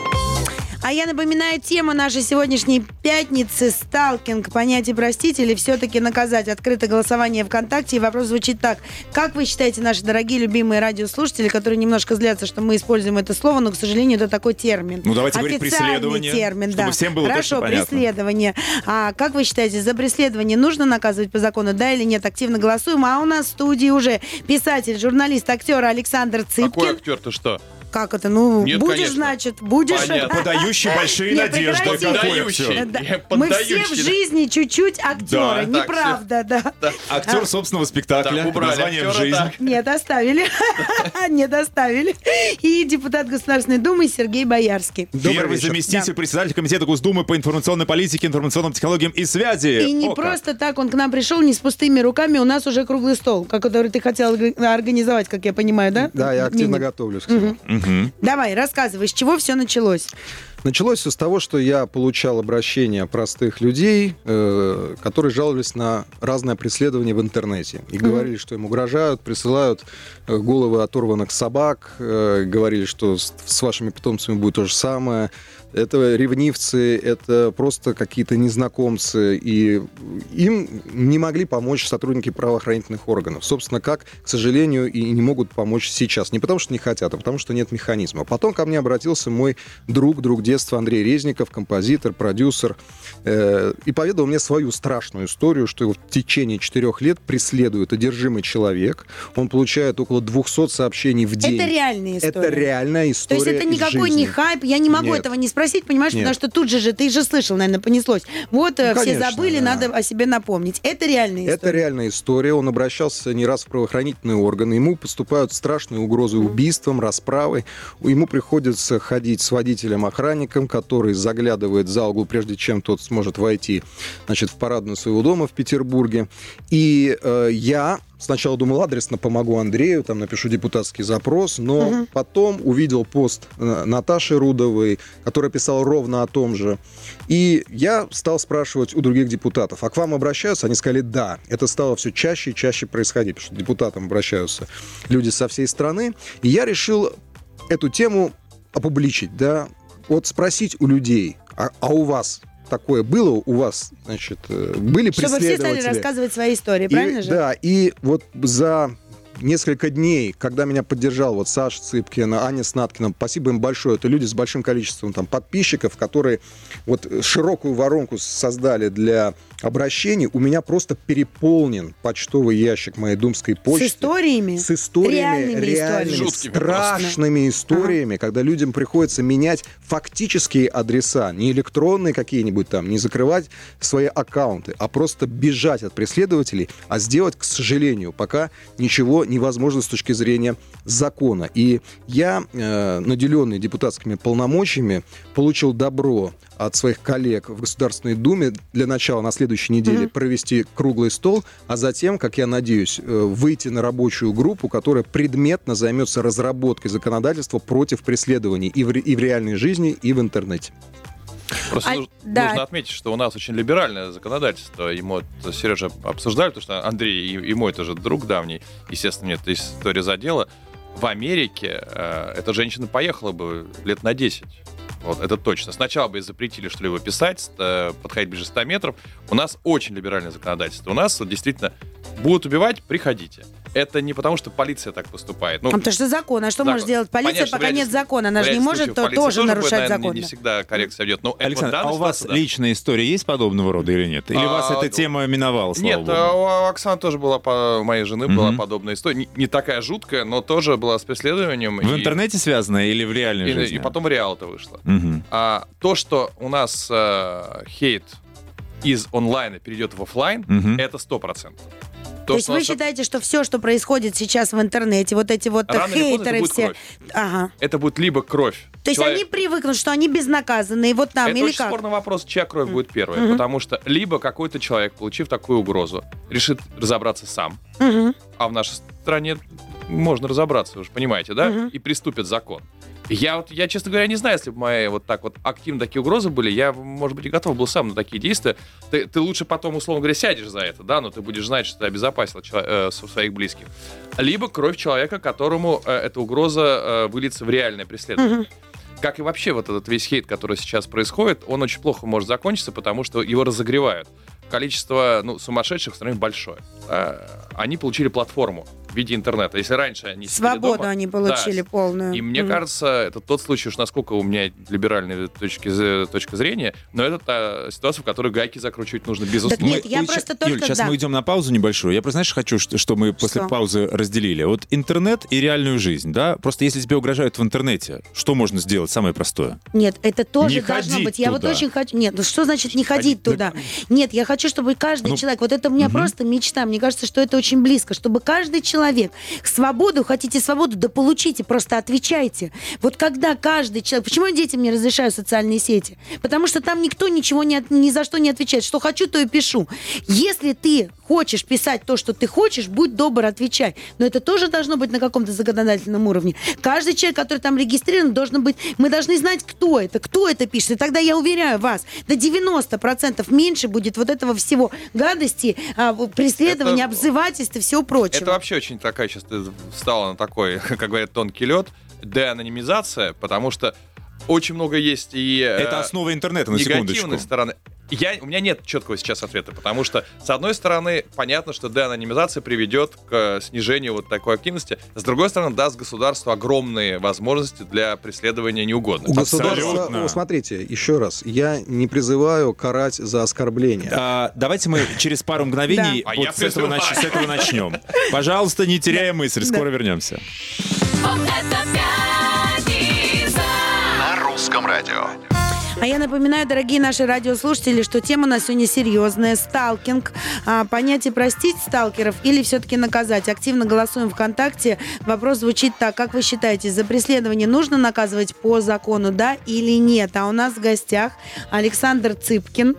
А я напоминаю тему нашей сегодняшней пятницы «Сталкинг. Понятие простить или все-таки наказать?» Открытое голосование ВКонтакте. И вопрос звучит так. Как вы считаете, наши дорогие любимые радиослушатели, которые немножко злятся, что мы используем это слово, но, к сожалению, это такой термин. Ну, давайте говорить преследование, термин, чтобы да. всем было Хорошо, преследование. А как вы считаете, за преследование нужно наказывать по закону, да или нет? Активно голосуем. А у нас в студии уже писатель, журналист, актер Александр Какой Цыпкин. актер, ты что? Как это? Ну, Нет, будешь, конечно. значит, будешь. Понятно. Подающий большие Нет, надежды. Подающий. актер? Да. Мы все в да. жизни чуть-чуть актеры, Да. неправда, да. Актер собственного спектакля. Так, убрали названием актера, «Жизнь». так. Нет, оставили. Нет, оставили. И депутат Государственной Думы Сергей Боярский. Первый вечер. заместитель председателя комитета Госдумы по информационной политике, информационным технологиям и связи. И не О, как. просто так он к нам пришел, не с пустыми руками. У нас уже круглый стол, который ты хотел орг- организовать, как я понимаю, да? Да, я активно Мини? готовлюсь к всему. Давай, рассказывай, с чего все началось? Началось все с того, что я получал обращения простых людей, э, которые жаловались на разное преследование в интернете. И говорили, что им угрожают, присылают э, головы оторванных собак, э, говорили, что с, с вашими питомцами будет то же самое. Это ревнивцы, это просто какие-то незнакомцы, и им не могли помочь сотрудники правоохранительных органов. Собственно, как, к сожалению, и не могут помочь сейчас. Не потому, что не хотят, а потому, что нет механизма. Потом ко мне обратился мой друг, друг детства Андрей Резников, композитор, продюсер, э, и поведал мне свою страшную историю, что его в течение четырех лет преследует одержимый человек. Он получает около 200 сообщений в день. Это реальная история. Это реальная То история есть это никакой жизни. не хайп. Я не могу Нет. этого не спросить, понимаешь, Нет. потому что тут же же, ты же слышал, наверное, понеслось. Вот э, Ну, все конечно, забыли, да. надо о себе напомнить. Это реальная история. Это реальная история. Он обращался не раз в правоохранительные органы. Ему поступают страшные угрозы убийством, расправой. Ему приходится ходить с водителем-охранником, который заглядывает за угол, прежде чем тот сможет войти значит, в парадную своего дома в Петербурге. И э, я сначала думал, адресно помогу Андрею, там напишу депутатский запрос, но потом увидел пост э, Наташи Рудовой, которая писала ровно о том же. И я стал спрашивать у других депутатов, а к вам обращаются? Они сказали, да. Это стало все чаще и чаще происходить, потому что к депутатам обращаются люди со всей страны. И я решил эту тему опубличить, да, вот спросить у людей, а, а у вас такое было, у вас, значит, э, были Чтобы все стали преследователи? рассказывать свои истории, И- правильно же? Да, и вот за несколько дней, когда меня поддержал вот Саша Цыпкин, Аня Снаткина, спасибо им большое. Это люди с большим количеством там подписчиков, которые вот широкую воронку создали для обращений. У меня просто переполнен почтовый ящик моей думской почты. С историями? С историями, Реальными реальными, историями. Жуткими просто. страшными историями, когда людям приходится менять фактические адреса, не электронные какие-нибудь там, не закрывать свои аккаунты, а просто бежать от преследователей, а сделать, к сожалению, пока ничего невозможно с точки зрения закона. И я, э, наделенный депутатскими полномочиями, получил добро от своих коллег в Государственной Думе для начала на следующей неделе провести круглый стол, а затем, как я надеюсь, э, выйти на рабочую группу, которая предметно займется разработкой законодательства против преследований и в, и в реальной жизни, и в интернете. Просто А, нуж- да. нужно отметить, что у нас очень либеральное законодательство. Ему вот Сережа обсуждали, потому что Андрей и, и мой тоже друг давний, естественно, мне эта история задела. В Америке э, эта женщина поехала бы лет на 10. Вот, это точно. Сначала бы запретили что-либо писать, э, подходить ближе 100 метров. У нас очень либеральное законодательство. У нас действительно будут убивать, приходите это не потому, что полиция так поступает. Ну, а потому что закон. А что закон. может делать полиция, Понятно, пока нет закона? Она же не может то, тоже нарушать закон. Не, не всегда коррекция идет. Но Александр, а у вас ситуация, личная история есть подобного рода или нет? Или а, вас эта ну, тема миновала, слава Нет, богу? А у Оксаны тоже была, у моей жены была угу. подобная история. Не, не такая жуткая, но тоже была с преследованием. В и... интернете связанная или в реальной и, жизни? И потом реал-то вышло. Угу. А, то, что у нас э, хейт из онлайна перейдет в офлайн, угу. это 100%. То, То есть вы считаете, что все, что происходит сейчас в интернете, вот эти вот Рано хейтеры все... Кровь. Ага. Это будет либо кровь. То человек... есть они привыкнут, что они безнаказанные, вот там, Это или очень как? спорный вопрос, чья кровь mm. будет первая, Mm-hmm. Потому что либо какой-то человек, получив такую угрозу, решит разобраться сам. Mm-hmm. А в нашей стране можно разобраться, вы же понимаете, да? Мгм. И приступит закон. Я вот, я, честно говоря, не знаю, если бы мои вот так вот активно такие угрозы были, я, может быть, и готов был сам на такие действия. Ты, ты лучше потом, условно говоря, сядешь за это, да, но ты будешь знать, что ты обезопасил э, своих близких. Либо кровь человека, которому э, эта угроза э, выльется в реальное преследование. Как и вообще вот этот весь хейт, который сейчас происходит, он очень плохо может закончиться, потому что его разогревают. Количество ну, сумасшедших в стране большое. А, Они получили платформу в виде интернета. Если раньше они Свободу дома, они получили да, полную. и мне Мгм. кажется, это тот случай, уж насколько у меня либеральная точки, точка зрения, но это та ситуация, в которой гайки закручивать нужно безусловно. нет, я Ой, просто ща- только- Юль, сейчас да. мы идем на паузу небольшую. Я просто, знаешь, хочу, что, что мы после Что? паузы разделили. Вот интернет и реальную жизнь, да? Просто если тебе угрожают в интернете, что можно сделать? Самое простое. Нет, это тоже Не должно быть. Я вот туда. очень хочу. Нет, ну что значит не ходить ходить? туда? Нет, я хочу, чтобы каждый Ну, человек. Вот это у меня мгм. просто мечта. Мне кажется, что это очень близко, чтобы каждый человек свободу, хотите свободу, да получите, просто отвечайте. Вот когда каждый человек. Почему я детям не разрешаю социальные сети? Потому что там никто ничего не, от- ни за что не отвечает. Что хочу, то и пишу. Если ты хочешь писать то, что ты хочешь, будь добр, отвечай. Но это тоже должно быть на каком-то законодательном уровне. Каждый человек, который там регистрирован, должен быть... Мы должны знать, кто это, кто это пишет. И тогда я уверяю вас, до 90% меньше будет вот этого всего гадости, а, преследования, Это- обзывательств и всего прочего. Это вообще очень такая сейчас ты встала на такой, как говорят, тонкий лед, деанонимизация, потому что очень много есть и э, Это основа интернета, на секундочку. негативной стороны. Я, у меня нет четкого сейчас ответа, потому что, с одной стороны, понятно, что деанонимизация приведет к э, снижению вот такой активности, с другой стороны, даст государству огромные возможности для преследования неугодных. У государства, ну, смотрите, еще раз, я не призываю карать за оскорбление. А, давайте мы через пару мгновений Да. А вот я с, этого нач- с этого начнем. Пожалуйста, не теряя мысль, скоро вернемся. Вот это пятница. На русском радио. А я напоминаю, дорогие наши радиослушатели, что тема у нас сегодня серьезная. Сталкинг. А, понятие простить сталкеров или все-таки наказать. Активно голосуем ВКонтакте. Вопрос звучит так. Как вы считаете, за преследование нужно наказывать по закону, да или нет? А у нас в гостях Александр Цыпкин,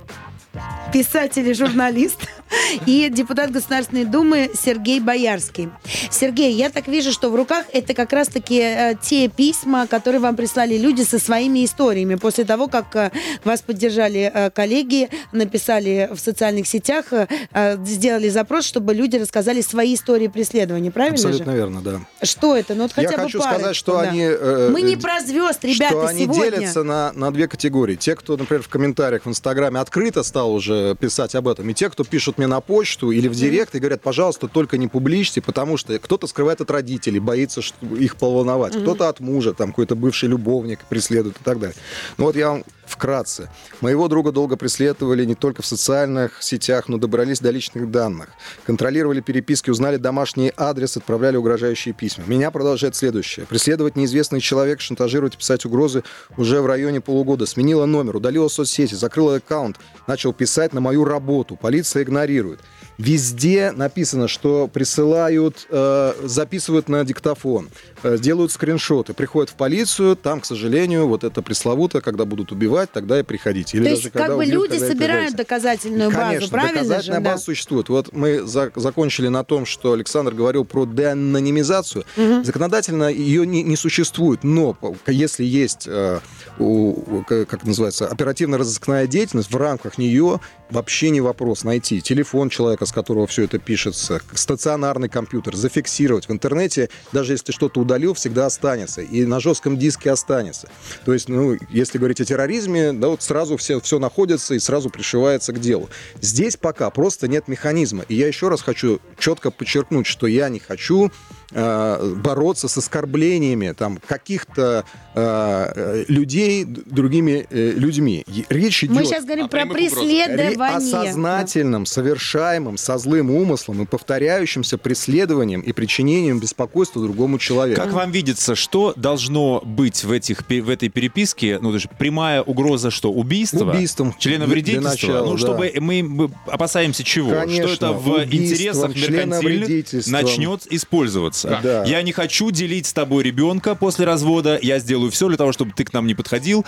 писатель и журналист, и депутат Государственной Думы Сергей Боярский. Сергей, я так вижу, что в руках это как раз-таки э, те письма, которые вам прислали люди со своими историями. После того, как э, вас поддержали э, коллеги, написали в социальных сетях, э, э, сделали запрос, чтобы люди рассказали свои истории преследования. Правильно Абсолютно же? верно, да. Что это? Ну вот хотя я бы хочу парочку, сказать, что да. они... э, Мы не про звезд, ребята, что они сегодня. делятся на, на две категории. Те, кто, например, в комментариях в Инстаграме открыто стал уже писать об этом, и те, кто пишут мне на почту или в директ и говорят, пожалуйста, только не публичьте, потому что кто-то скрывает от родителей, боится что их поволновать, кто-то от мужа, там какой-то бывший любовник преследует и так далее. Ну вот я вам вкратце. Моего друга долго преследовали не только в социальных сетях, но добрались до личных данных. Контролировали переписки, узнали домашний адрес, отправляли угрожающие письма. Меня продолжает следующее. Преследовать неизвестный человек, шантажировать, писать угрозы уже в районе полугода. Сменила номер, удалила соцсети, закрыла аккаунт, начал писать на мою работу. Полиция игнорирует. Везде написано, что присылают, э, записывают на диктофон, э, делают скриншоты, приходят в полицию, там, к сожалению, вот это пресловутое, когда будут убивать, тогда и приходите. Или То даже есть когда как бы убьют, люди когда и собирают доказательную базу, Конечно, правильно же? доказательная Да. база существует. Вот мы за- закончили на том, что Александр говорил про деанонимизацию. Законодательно ее не, не существует, но если есть, э, у- как называется, оперативно-розыскная деятельность, в рамках нее вообще не вопрос найти телефон человека, с которого все это пишется, стационарный компьютер, зафиксировать в интернете, даже если ты что-то удалил, всегда останется, и на жестком диске останется. То есть, ну, если говорить о терроризме, да, вот сразу все, все находится и сразу пришивается к делу. Здесь пока просто нет механизма. И я еще раз хочу четко подчеркнуть, что я не хочу э, бороться с оскорблениями там каких-то э, э, людей другими э, людьми. Речь идет Мы сейчас говорим о про ре- о преследование. сознательном, совершаемом, со злым умыслом и повторяющимся преследованием и причинением беспокойства другому человеку. Как вам видится, что должно быть в, этих, в этой переписке? Ну, даже прямая угроза, что убийство? Убийством. Члена Для вредительства? начала, ну, да. чтобы мы, мы опасаемся чего? Конечно, что это в интересах меркантильных начнет использоваться. Да. Я не хочу делить с тобой ребенка после развода. Я сделаю все для того, чтобы ты к нам не подходил.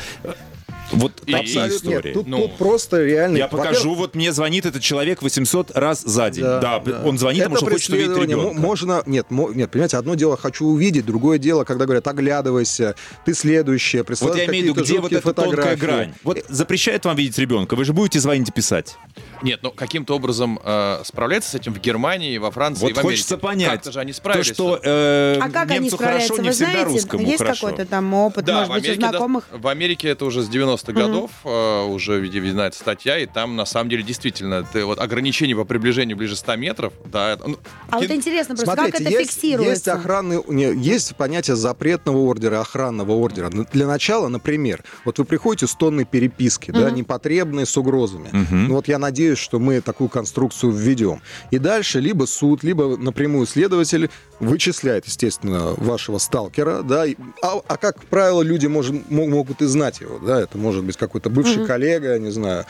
Вот И- такие Абсолютно нет. истории. Тут, Ну, тут просто реально... Я покажу, вот мне звонит этот человек 800 раз за день. Да, он звонит, Это потому что хочет увидеть ребенка. Можно, нет, мо- нет, понимаете, одно дело хочу увидеть, другое дело, когда говорят, оглядывайся, ты следующее, Вот я имею в виду, где вот эта тонкая фотографии. грань. Вот запрещает вам видеть ребенка, вы же будете звонить и писать. Нет, ну каким-то образом э, справляться с этим в Германии, во Франции, и Вот в Америке. хочется понять. Как-то же они То, справились. что э, А как они немцу справляются, хорошо, не вы всегда знаете? русскому Есть хорошо. какой-то там опыт, Да, может в быть, у Америке, да, знакомых? в Америке это уже с 90-х годов э, уже видна эта статья, и там на самом деле действительно ты, вот ограничение по приближению ближе 100 метров, да, это, ну, А вот ки- интересно просто, Смотрите, как это есть, фиксируется? есть охранный, не, есть понятие запретного ордера, охранного ордера. Ну, Для начала, например, вот вы приходите с тонной переписки, да, непотребной, с угрозами. Ну вот я надеюсь, что мы такую конструкцию введем. И дальше либо суд, либо напрямую следователь вычисляет, естественно, вашего сталкера, да. и- А, а как правило, люди может, мо- могут и знать его, да. Это может быть какой-то бывший коллега, не знаю,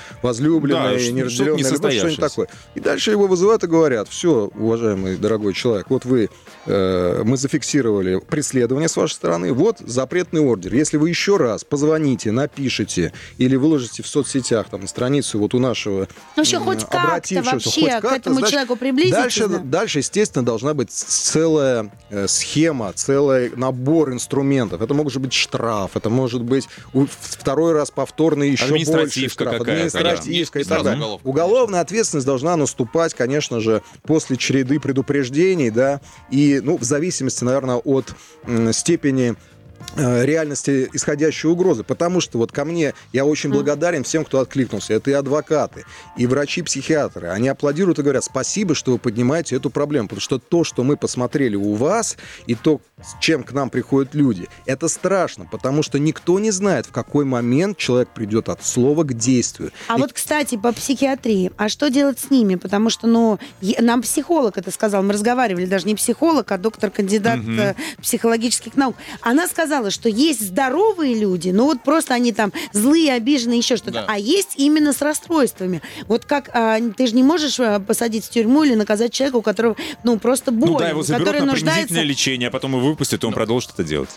Да, что- неразделенный, что-то любовь, что-нибудь такое. И дальше его вызывают и говорят, все, уважаемый дорогой человек, вот вы, э, мы зафиксировали преследование с вашей стороны, вот запретный ордер. Если вы еще раз позвоните, напишите или выложите в соцсетях, там, на страницу вот у нашего Ну, еще хоть как-то вообще хоть к как-то, этому значит, человеку приблизитесь, Дальше, да? дальше, естественно, должна быть целая э, схема, целый набор инструментов. Это может быть штраф, это может быть второй раз повторный еще больше Административка штраф, какая-то, да. административка и И так сразу уголовка, Уголовная ответственность должна наступать, конечно же, после череды предупреждений, да, и, ну, в зависимости, наверное, от степени реальности исходящей угрозы. Потому что вот ко мне я очень благодарен всем, кто откликнулся. Это и адвокаты, и врачи-психиатры. Они аплодируют и говорят, спасибо, что вы поднимаете эту проблему. Потому что то, что мы посмотрели у вас, и то, с чем к нам приходят люди, это страшно. Потому что никто не знает, в какой момент человек придет от слова к действию. А И вот, кстати, по психиатрии, а что делать с ними? Потому что, ну, нам психолог это сказал, мы разговаривали, даже не психолог, а доктор-кандидат э, психологических наук. Она сказала, что есть здоровые люди, ну вот просто они там злые, обиженные, еще что-то, Да. а есть именно с расстройствами. Вот как, а, ты же не можешь а, посадить в тюрьму или наказать человека, у которого, ну, просто боль, Ну да, его заберут который на нуждается... принудительное лечение, а потом его выпустят, и он продолжит это делать.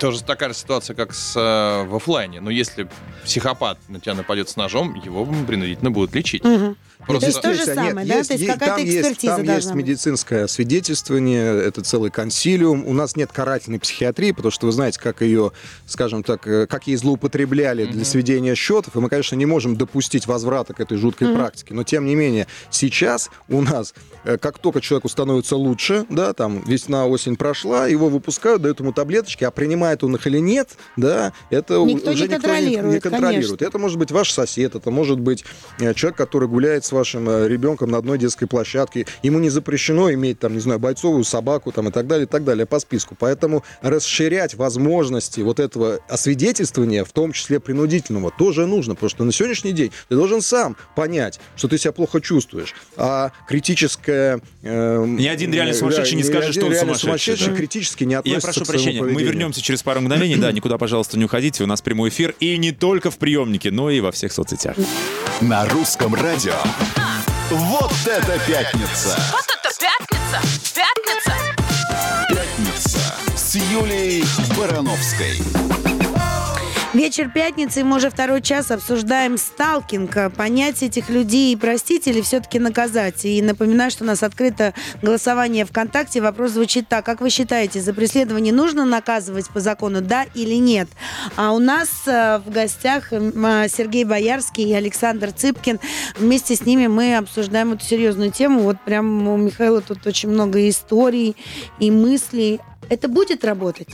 Тоже такая же ситуация, как с, э, в оффлайне. Но если психопат на тебя нападет с ножом, его принудительно будут лечить. Мгм. Просто- То есть то же Нет, самое, да? есть- То есть какая-то там есть- экспертиза Там должна есть быть. медицинское свидетельствование, это целый консилиум. У нас нет карательной психиатрии, потому что вы знаете, как ее, скажем так, э, как ей злоупотребляли для сведения счетов, и мы, конечно, не можем допустить возврата к этой жуткой практике. Но, тем не менее, сейчас у нас, э, как только человеку становится лучше, да, там весна, осень прошла, его выпускают, дают ему таблеточки, а принимает он их или нет, да, это Никто уже не никто не, не контролирует, контролирует. конечно. Это может быть ваш сосед, это может быть э, человек, который гуляет с вашим э, ребенком на одной детской площадке. Ему не запрещено иметь, там, не знаю, бойцовую собаку там, и так далее, и так далее по списку. Поэтому расширять возможности вот этого освидетельствования, в том числе принудительного, тоже нужно. Потому что на сегодняшний день ты должен сам понять, что ты себя плохо чувствуешь. А критическое... э, Ни один реально сумасшедший не скажет, что он реально сумасшедший, да. критически не Я относится прошу к своему прощения, мы вернемся через пару мгновений. Да, никуда, пожалуйста, не уходите. У нас прямой эфир. И не только в приемнике, но и во всех соцсетях. На русском радио. Вот это пятница! Вот это пятница! Пятница! Пятница с Юлией Барановской. Вечер пятницы, и мы уже второй час обсуждаем сталкинг. Понять этих людей, простить или все-таки наказать. И напоминаю, что у нас открыто голосование ВКонтакте. Вопрос звучит так. Как вы считаете, за преследование нужно наказывать по закону, да или нет? А у нас э, в гостях э, Сергей Боярский и Александр Цыпкин. Вместе с ними мы обсуждаем эту серьезную тему. Вот прям у Михаила тут очень много историй и мыслей. Это будет работать?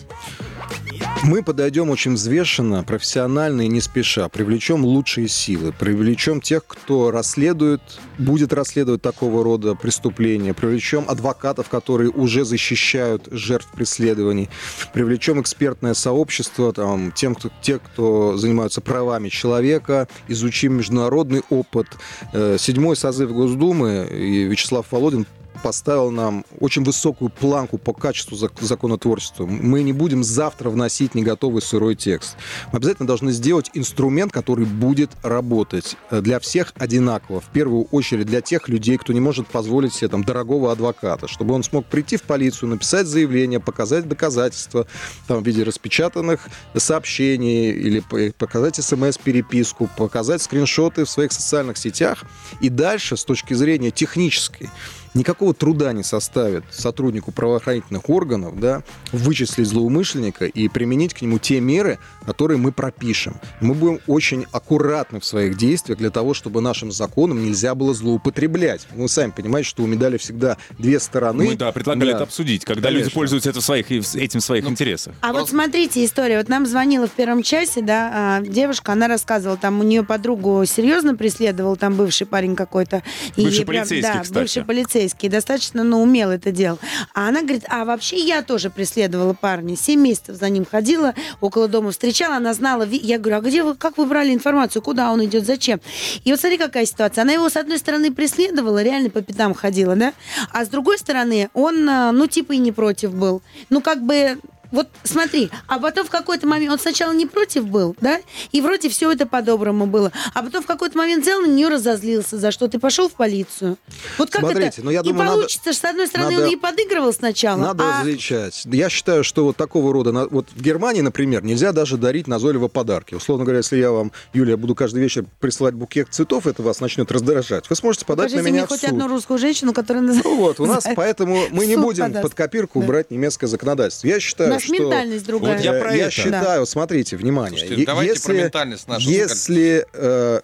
Мы подойдем очень взвешенно, профессионально и не спеша. Привлечем лучшие силы, привлечем тех, кто расследует, будет расследовать такого рода преступления, привлечем адвокатов, которые уже защищают жертв преследований, привлечем экспертное сообщество, там, тем, кто, те, кто занимаются правами человека, изучим международный опыт. Э, Седьмой созыв Госдумы и Вячеслав Володин поставил нам очень высокую планку по качеству зак- законотворчества. Мы не будем завтра вносить не готовый сырой текст. Мы обязательно должны сделать инструмент, который будет работать э, для всех одинаково. В первую очередь для тех людей, кто не может позволить себе там, дорогого адвоката, чтобы он смог прийти в полицию, написать заявление, показать доказательства там, в виде распечатанных сообщений или показать смс-переписку, показать скриншоты в своих социальных сетях. И дальше, с точки зрения технической, никакого труда не составит сотруднику правоохранительных органов да, вычислить злоумышленника и применить к нему те меры, которые мы пропишем. Мы будем очень аккуратны в своих действиях для того, чтобы нашим законом нельзя было злоупотреблять. Вы сами понимаете, что у медали всегда две стороны. Мы, да, предлагали Да. это обсудить, когда люди Конечно. пользуются это в своих, этим в своих интересах. А вот смотрите история. Вот нам звонила в первом часе, да, а, девушка, она рассказывала, там у нее подругу серьезно преследовал, там бывший парень какой-то. И Бывший прям- полицейский, Да, кстати. бывший полицейский. Достаточно, ну, умел это делал. А она говорит, а вообще я тоже преследовала парня. Семь месяцев за ним ходила, около дома встречала, она знала. Я говорю, а где вы, как вы брали информацию, куда он идет, зачем? И вот смотри, какая ситуация. Она его, с одной стороны, преследовала, реально по пятам ходила, да? А с другой стороны, он, а, ну, типа и не против был. Ну, как бы вот смотри, а потом в какой-то момент он сначала не против был, да, и вроде все это по-доброму было, а потом в какой-то момент взял на нее разозлился, за что ты пошел в полицию. Вот как Смотрите, это? ну, я думаю, надо- получится, что с одной стороны надо- он ей подыгрывал сначала, Надо а различать. Я считаю, что вот такого рода... Вот в Германии, например, нельзя даже дарить назойливо подарки. Условно говоря, если я вам, Юлия, буду каждый вечер присылать букет цветов, это вас начнет раздражать. Вы сможете подать покажите на меня мне в хоть суд. одну русскую женщину, которая называется... Ну вот, у нас поэтому мы не будем подаст. под копирку Да. брать немецкое законодательство. Я считаю, что... ментальность другая. Вот я про я это. считаю, смотрите, внимание. Слушайте, давайте если, про ментальность нашу Если э,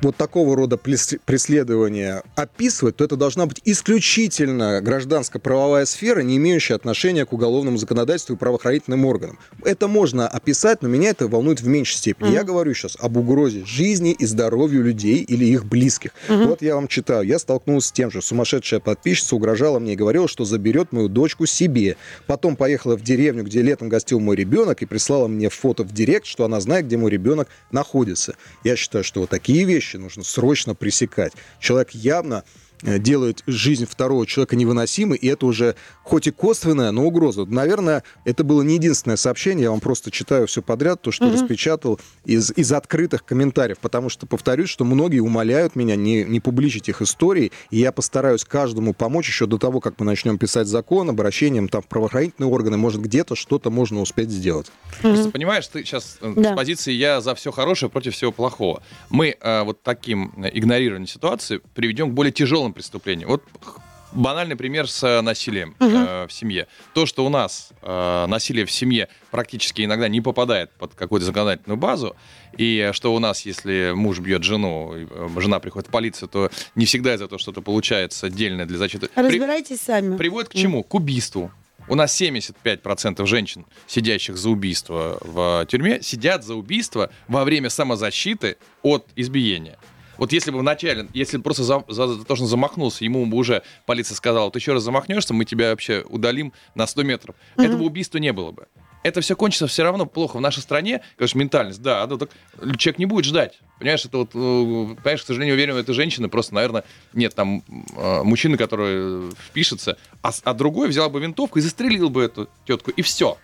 вот такого рода преследования описывать, то это должна быть исключительно гражданско-правовая сфера, не имеющая отношения к уголовному законодательству и правоохранительным органам. Это можно описать, но меня это волнует в меньшей степени. Я говорю сейчас об угрозе жизни и здоровью людей или их близких. Вот я вам читаю. Я столкнулся с тем же. Сумасшедшая подписчица угрожала мне и говорила, что заберет мою дочку себе. Потом поехала в деревню, где летом гостил мой ребенок, и прислала мне фото в директ, что она знает, где мой ребенок находится. Я считаю, что вот такие вещи нужно срочно пресекать. Человек явно делает жизнь второго человека невыносимой, и это уже хоть и косвенная, но угроза. Наверное, это было не единственное сообщение, я вам просто читаю все подряд, то, что распечатал из, из открытых комментариев, потому что, повторюсь, что многие умоляют меня не, не публичить их истории, и я постараюсь каждому помочь еще до того, как мы начнем писать закон, обращением там, в правоохранительные органы, может, где-то что-то можно успеть сделать. Просто понимаешь, ты сейчас э, Да. с позиции я за все хорошее против всего плохого. Мы э, вот таким э, игнорированием ситуации приведем к более тяжелым преступлениям. Вот х- банальный пример с э, насилием э, в семье. То, что у нас э, насилие в семье практически иногда не попадает под какую-то законодательную базу, и э, что у нас, если муж бьет жену, э, жена приходит в полицию, то не всегда из-за того что-то получается отдельное для защиты. При- Разбирайтесь сами. Приводит к чему? К убийству. У нас 75% женщин, сидящих за убийство в тюрьме, сидят за убийство во время самозащиты от избиения. Вот если бы вначале, если бы просто за, за- за то, что он замахнулся, ему бы уже полиция сказала, ты еще раз замахнешься, мы тебя вообще удалим на 100 метров. Этого убийства не было бы. Это все кончится все равно плохо в нашей стране, конечно, ментальность, да, ну так человек не будет ждать. Понимаешь, это вот, э, понимаешь, к сожалению, уверен, это женщина, просто, наверное, нет там э, мужчины, который впишется, а, а другой взял бы винтовку и застрелил бы эту тетку, и все.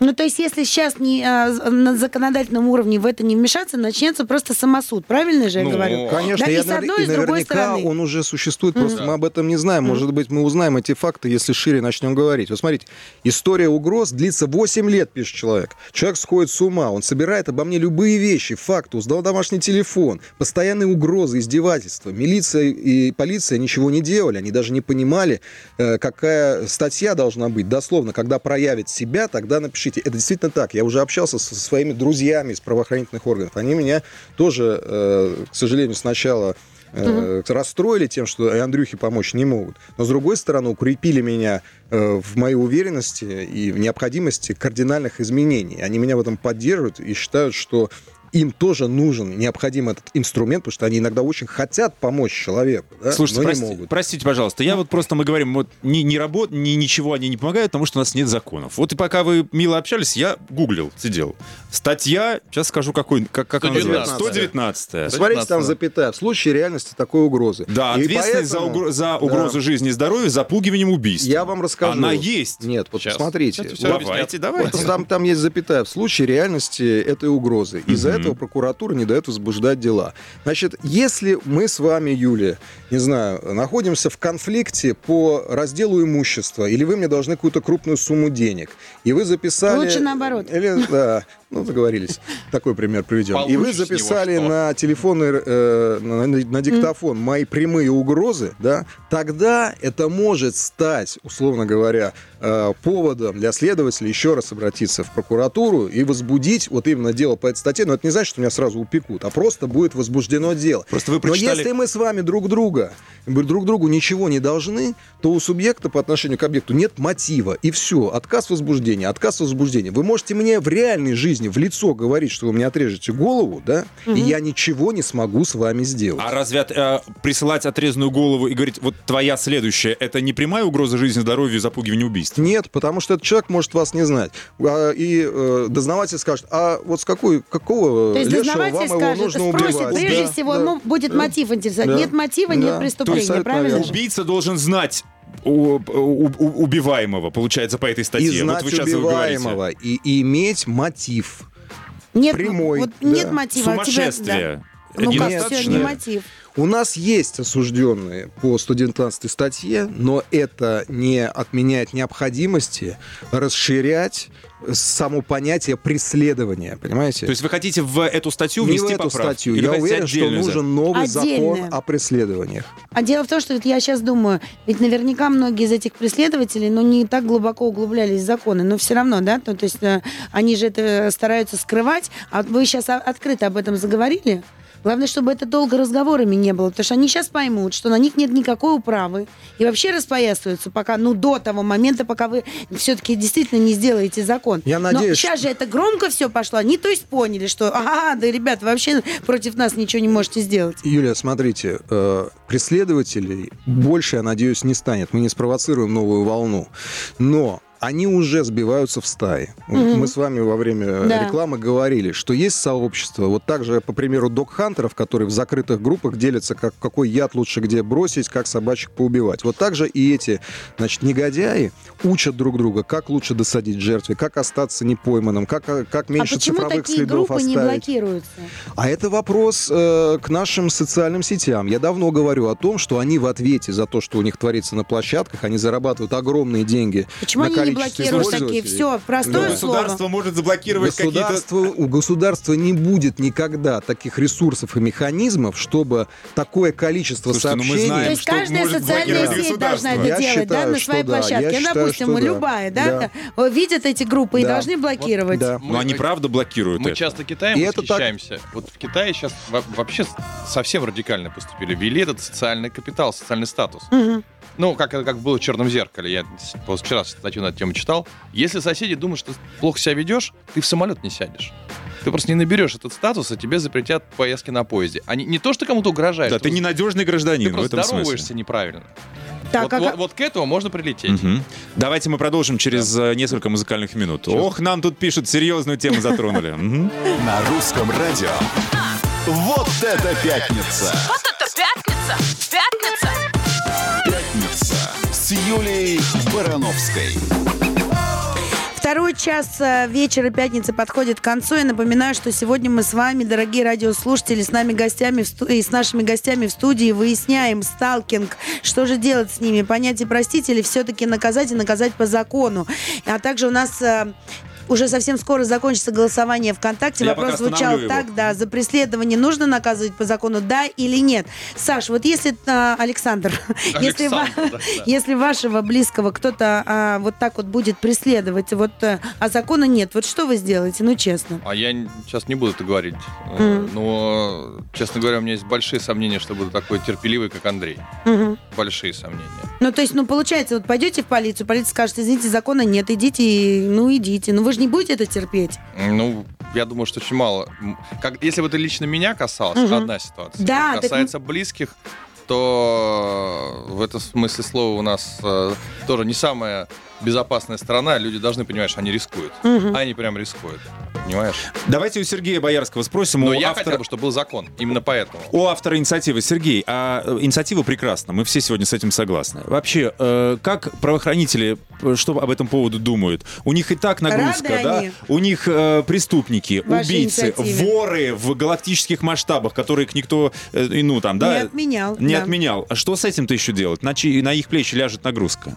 Ну, то есть, если сейчас не, а, на законодательном уровне в это не вмешаться, начнется просто самосуд. Правильно же я Ну, говорю? Конечно, Да, и, и с одной, и и с другой наверняка стороны. он уже существует, просто мы об этом не знаем. Может быть, мы узнаем эти факты, если шире начнем говорить. Вот смотрите, история угроз длится 8 лет, пишет человек. Человек сходит с ума, он собирает обо мне любые вещи, факты, узнал домашний телефон, постоянные угрозы, издевательства. Милиция и полиция ничего не делали, они даже не понимали, э, какая статья должна быть. Дословно, когда проявит себя, тогда напишите. Это действительно так. Я уже общался со своими друзьями из правоохранительных органов. Они меня тоже, э, к сожалению, сначала э, расстроили тем, что Андрюхе помочь не могут. Но, с другой стороны, укрепили меня э, в моей уверенности и в необходимости кардинальных изменений. Они меня в этом поддерживают и считают, что им тоже нужен, необходим этот инструмент, потому что они иногда очень хотят помочь человеку, да, Слушайте, но прости- не могут. простите, пожалуйста, я вот просто, мы говорим, вот ни, ни работ, ни ничего они не помогают, потому что у нас нет законов. Вот и пока вы мило общались, я гуглил, сидел. Статья, сейчас скажу, какой, как, как она называется. 119. 119. Смотрите, там 19, запятая. В случае реальности такой угрозы. Да, И ответственность за, поэтому- угро- за Да. угрозу жизни и здоровья запугиванием убийством. Я вам расскажу. Она есть. Нет, вот Сейчас. посмотрите. Сейчас Вот Давайте, Вот давайте. там, там есть запятая. В случае реальности этой угрозы. Из-за этого прокуратура не дает возбуждать дела. Значит, если мы с вами, Юлия, не знаю, находимся в конфликте по разделу имущества, или вы мне должны какую-то крупную сумму денег, и вы записали... Лучше наоборот. Или, да, ну, договорились. Такой пример приведем. И вы него записали на телефонный, э, на, на диктофон мои прямые угрозы, да, тогда это может стать, условно говоря, э, поводом для следователя еще раз обратиться в прокуратуру и возбудить вот именно дело по этой статье. Но это не значит, что меня сразу упекут, а просто будет возбуждено дело. Просто вы Но прочитали- если мы с вами друг друга друг другу ничего не должны, то у субъекта по отношению к объекту нет мотива. И все. Отказ возбуждения, отказ возбуждения. Вы можете мне в реальной жизни в лицо говорить, что вы мне отрежете голову, да, и я ничего не смогу с вами сделать. А разве от- э, присылать отрезанную голову и говорить, вот твоя следующая, это не прямая угроза жизни, здоровью и запугивание убийств? Нет, потому что этот человек может вас не знать. А, И э, дознаватель скажет, а вот с какой, какого То есть лешего дознаватель вам его скажет, нужно спросит, убивать? прежде Да, всего, да, ему будет да. мотив интересовать. Да. Нет мотива, Да. нет То преступления, есть, правильно наверное. Убийца должен знать у- у- у- убиваемого, получается, по этой статье. И знать вот вы сейчас убиваемого, и, и иметь мотив. Нет, Прямой, вот да. нет мотива. а тебя- Сумасшествие. да. Ну как, все, не мотив. У нас есть осужденные по 119 статье, но это не отменяет необходимости расширять само понятие преследования, понимаете? То есть вы хотите в эту статью не в внести эту поправки? статью. Или Я уверен, что нужен новый закон Отдельное. о преследованиях. А дело в том, что я сейчас думаю, ведь наверняка многие из этих преследователей, ну, не так глубоко углублялись в законы, но все равно, да, то, то есть э, они же это стараются скрывать, а вы сейчас открыто об этом заговорили, Главное, чтобы это долго разговорами не было, потому что они сейчас поймут, что на них нет никакой управы и вообще распоясываются пока, ну, до того момента, пока вы все-таки действительно не сделаете закон. Я Но надеюсь, сейчас же это громко все пошло. Они, то есть, поняли, что, ага, да, ребят, вообще против нас ничего не можете сделать. Юлия, смотрите, э, преследователей больше, я надеюсь, не станет. Мы не спровоцируем новую волну. Но они уже сбиваются в стаи. Мы с вами во время Да. рекламы говорили, что есть сообщество, вот так же, по примеру, док-хантеров, которые в закрытых группах делятся, как, какой яд лучше где бросить, как собачек поубивать. Вот так же и эти, значит, негодяи учат друг друга, как лучше досадить жертве, как остаться непойманным, как, как меньше а цифровых такие следов группы не оставить. блокируются? А это вопрос э, к нашим социальным сетям. Я давно говорю о том, что они в ответе за то, что у них творится на площадках, они зарабатывают огромные деньги. Почему на они блокируют такие? Все, простое Да. слово. Государство может заблокировать какие-то... Государство, у государства не будет никогда таких ресурсов и механизмов, чтобы такое количество Слушайте, ну мы сообщений... знаем, То есть что каждая социальная сеть должна это Я делать, да, считаю, на что своей да. площадке. Я Ну, считаю, допустим, что да. любая, да, видят эти группы и Да. должны блокировать. Да. Но они правда блокируют Мы это. часто Китаем И это так. восхищаемся. Вот в Китае сейчас во- вообще совсем радикально поступили. Ввели этот социальный капитал, социальный статус. Мгм. Ну, как, как было в «Черном зеркале». Я позавчера статью на эту тему читал. Если соседи думают, что ты плохо себя ведешь, ты в самолет не сядешь. Ты просто не наберешь этот статус, а тебе запретят поездки на поезде. Они не то, что кому-то угрожаешь. Да, ты ненадежный гражданин ты в просто этом здороваешься смысле. неправильно. Так, вот, а вот- вот к этому можно прилететь. Мгм. Давайте мы продолжим через э, несколько музыкальных минут. Ох, нам тут пишут, серьезную тему затронули. На русском радио. Вот это пятница! Вот это! Пятница! Пятница Юлией Барановской. Второй час э, вечера пятницы подходит к концу. Я напоминаю, что сегодня мы с вами, дорогие радиослушатели, с нами гостями сту- и с нашими гостями в студии выясняем сталкинг, что же делать с ними, понять и простить или все-таки наказать и наказать по закону. А также у нас э, уже совсем скоро закончится голосование ВКонтакте. Я Вопрос пока звучал его. так, да, за преследование нужно наказывать по закону, да или нет? Саш, вот если, э, Александр, если, Александр, да, да. если вашего близкого кто-то а, вот так вот будет преследовать, вот, э, а закона нет, вот что вы сделаете? Ну, честно. А я сейчас не буду это говорить. Мгм. Но, честно говоря, у меня есть большие сомнения, что буду такой терпеливый, как Андрей. Мгм. Большие сомнения. Ну, то есть, ну, получается, вот пойдете в полицию, полиция скажет, извините, закона нет, идите, ну, идите. Ну, вы же не будете это терпеть. Ну, я думаю, что очень мало. Как, если бы это лично меня касалось, Мгм. одна ситуация. Да, так- касается близких, то в этом смысле слова у нас э, тоже не самая безопасная сторона. Люди должны понимать, что они рискуют. Мгм. Они прям рискуют. Понимаешь? Давайте у Сергея Боярского спросим. Но у я автора- хотел бы, чтобы был закон. Именно поэтому. У автора инициативы Сергей, а э, инициатива прекрасна, мы все сегодня с этим согласны. Вообще, э, как правоохранители, э, что об этом поводу думают? У них и так нагрузка, Рады да? они? У них э, преступники, Вашей убийцы, инициативе. воры в галактических масштабах, которых никто, э, и, ну там, да, Не отменял. не да. отменял. А что с этим-то еще делать? На, чьи- на их плечи ляжет нагрузка.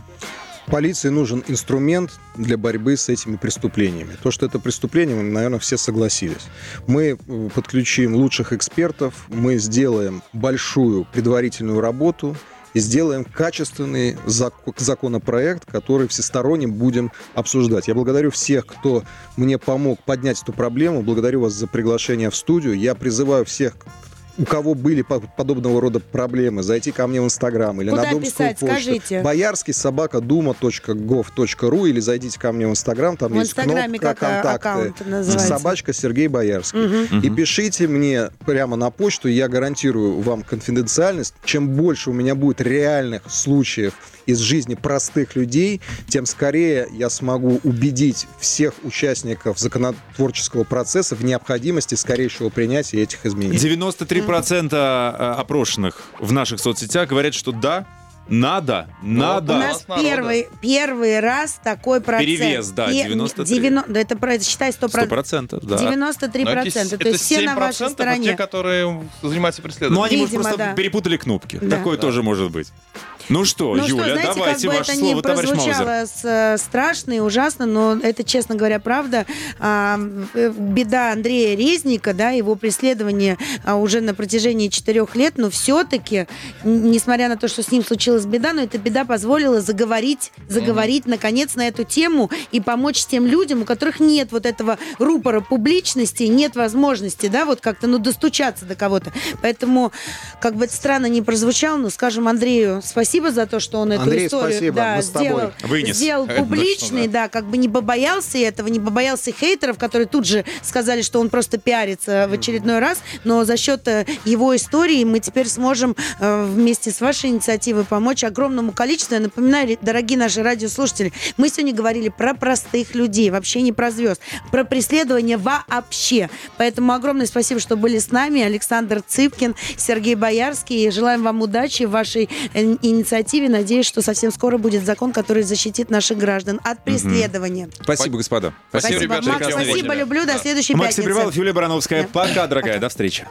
Полиции нужен инструмент для борьбы с этими преступлениями. То, что это преступление, мы, наверное, все согласились. Мы э, подключим лучших экспертов, мы сделаем большую предварительную работу и сделаем качественный зак- законопроект, который всесторонне будем обсуждать. Я благодарю всех, кто мне помог поднять эту проблему. Благодарю вас за приглашение в студию. Я призываю всех, у кого были по- подобного рода проблемы, зайти ко мне в Инстаграм или Куда на Думскую писать, почту. скажите? Боярский собака дума.gov.ру или зайдите ко мне в Инстаграм, там В есть Инстаграме кнопка как, а, контакты. аккаунт называется? Собачка Сергей Боярский. И пишите мне прямо на почту, я гарантирую вам конфиденциальность. Чем больше у меня будет реальных случаев из жизни простых людей, тем скорее я смогу убедить всех участников законотворческого процесса в необходимости скорейшего принятия этих изменений. 93% э, опрошенных в наших соцсетях говорят, что да, надо, надо. У нас первый, первый раз такой процент. Перевес, да, Пе- 93. девяно- да, это, считай 100%. 100%, да. 93%. Но эти- то это есть все на вашей 7% стороне. те, которые занимаются Ну, преследованием. они, может, Видимо, просто да. перепутали кнопки. Да. Такое Да. тоже может быть. Ну что, Ну Юля, что, знаете, давайте как бы ваше это слово, не товарищ Маузер. прозвучало э, страшно и ужасно, но это, честно говоря, правда. А, э, беда Андрея Резника, да, его преследование а, уже на протяжении четырех лет, но все-таки, несмотря на то, что с ним случилась беда, но эта беда позволила заговорить, заговорить, наконец, на эту тему и помочь тем людям, у которых нет вот этого рупора публичности, нет возможности, да, вот как-то, ну, достучаться до кого-то. Поэтому, как бы это странно не прозвучало, но скажем Андрею спасибо за то, что он эту Андрей, историю спасибо, да, сделал, Вынес. сделал публичной, да. как бы не побоялся этого, не побоялся хейтеров, которые тут же сказали, что он просто пиарится в очередной раз, но за счет э, его истории мы теперь сможем э, вместе с вашей инициативой помочь огромному количеству. Я напоминаю, дорогие наши радиослушатели, мы сегодня говорили про простых людей, вообще не про звезд, про преследование вообще. Поэтому огромное спасибо, что были с нами. Александр Цыпкин, Сергей Боярский. И желаем вам удачи в вашей э, инициативе. Надеюсь, что совсем скоро будет закон, который защитит наших граждан от преследования. Спасибо, господа. Спасибо, ребята, Макс, спасибо, вечера. люблю. До следующей Максим пятницы. Привалов, Юлия Барановская. Да. Пока, дорогая, до встречи.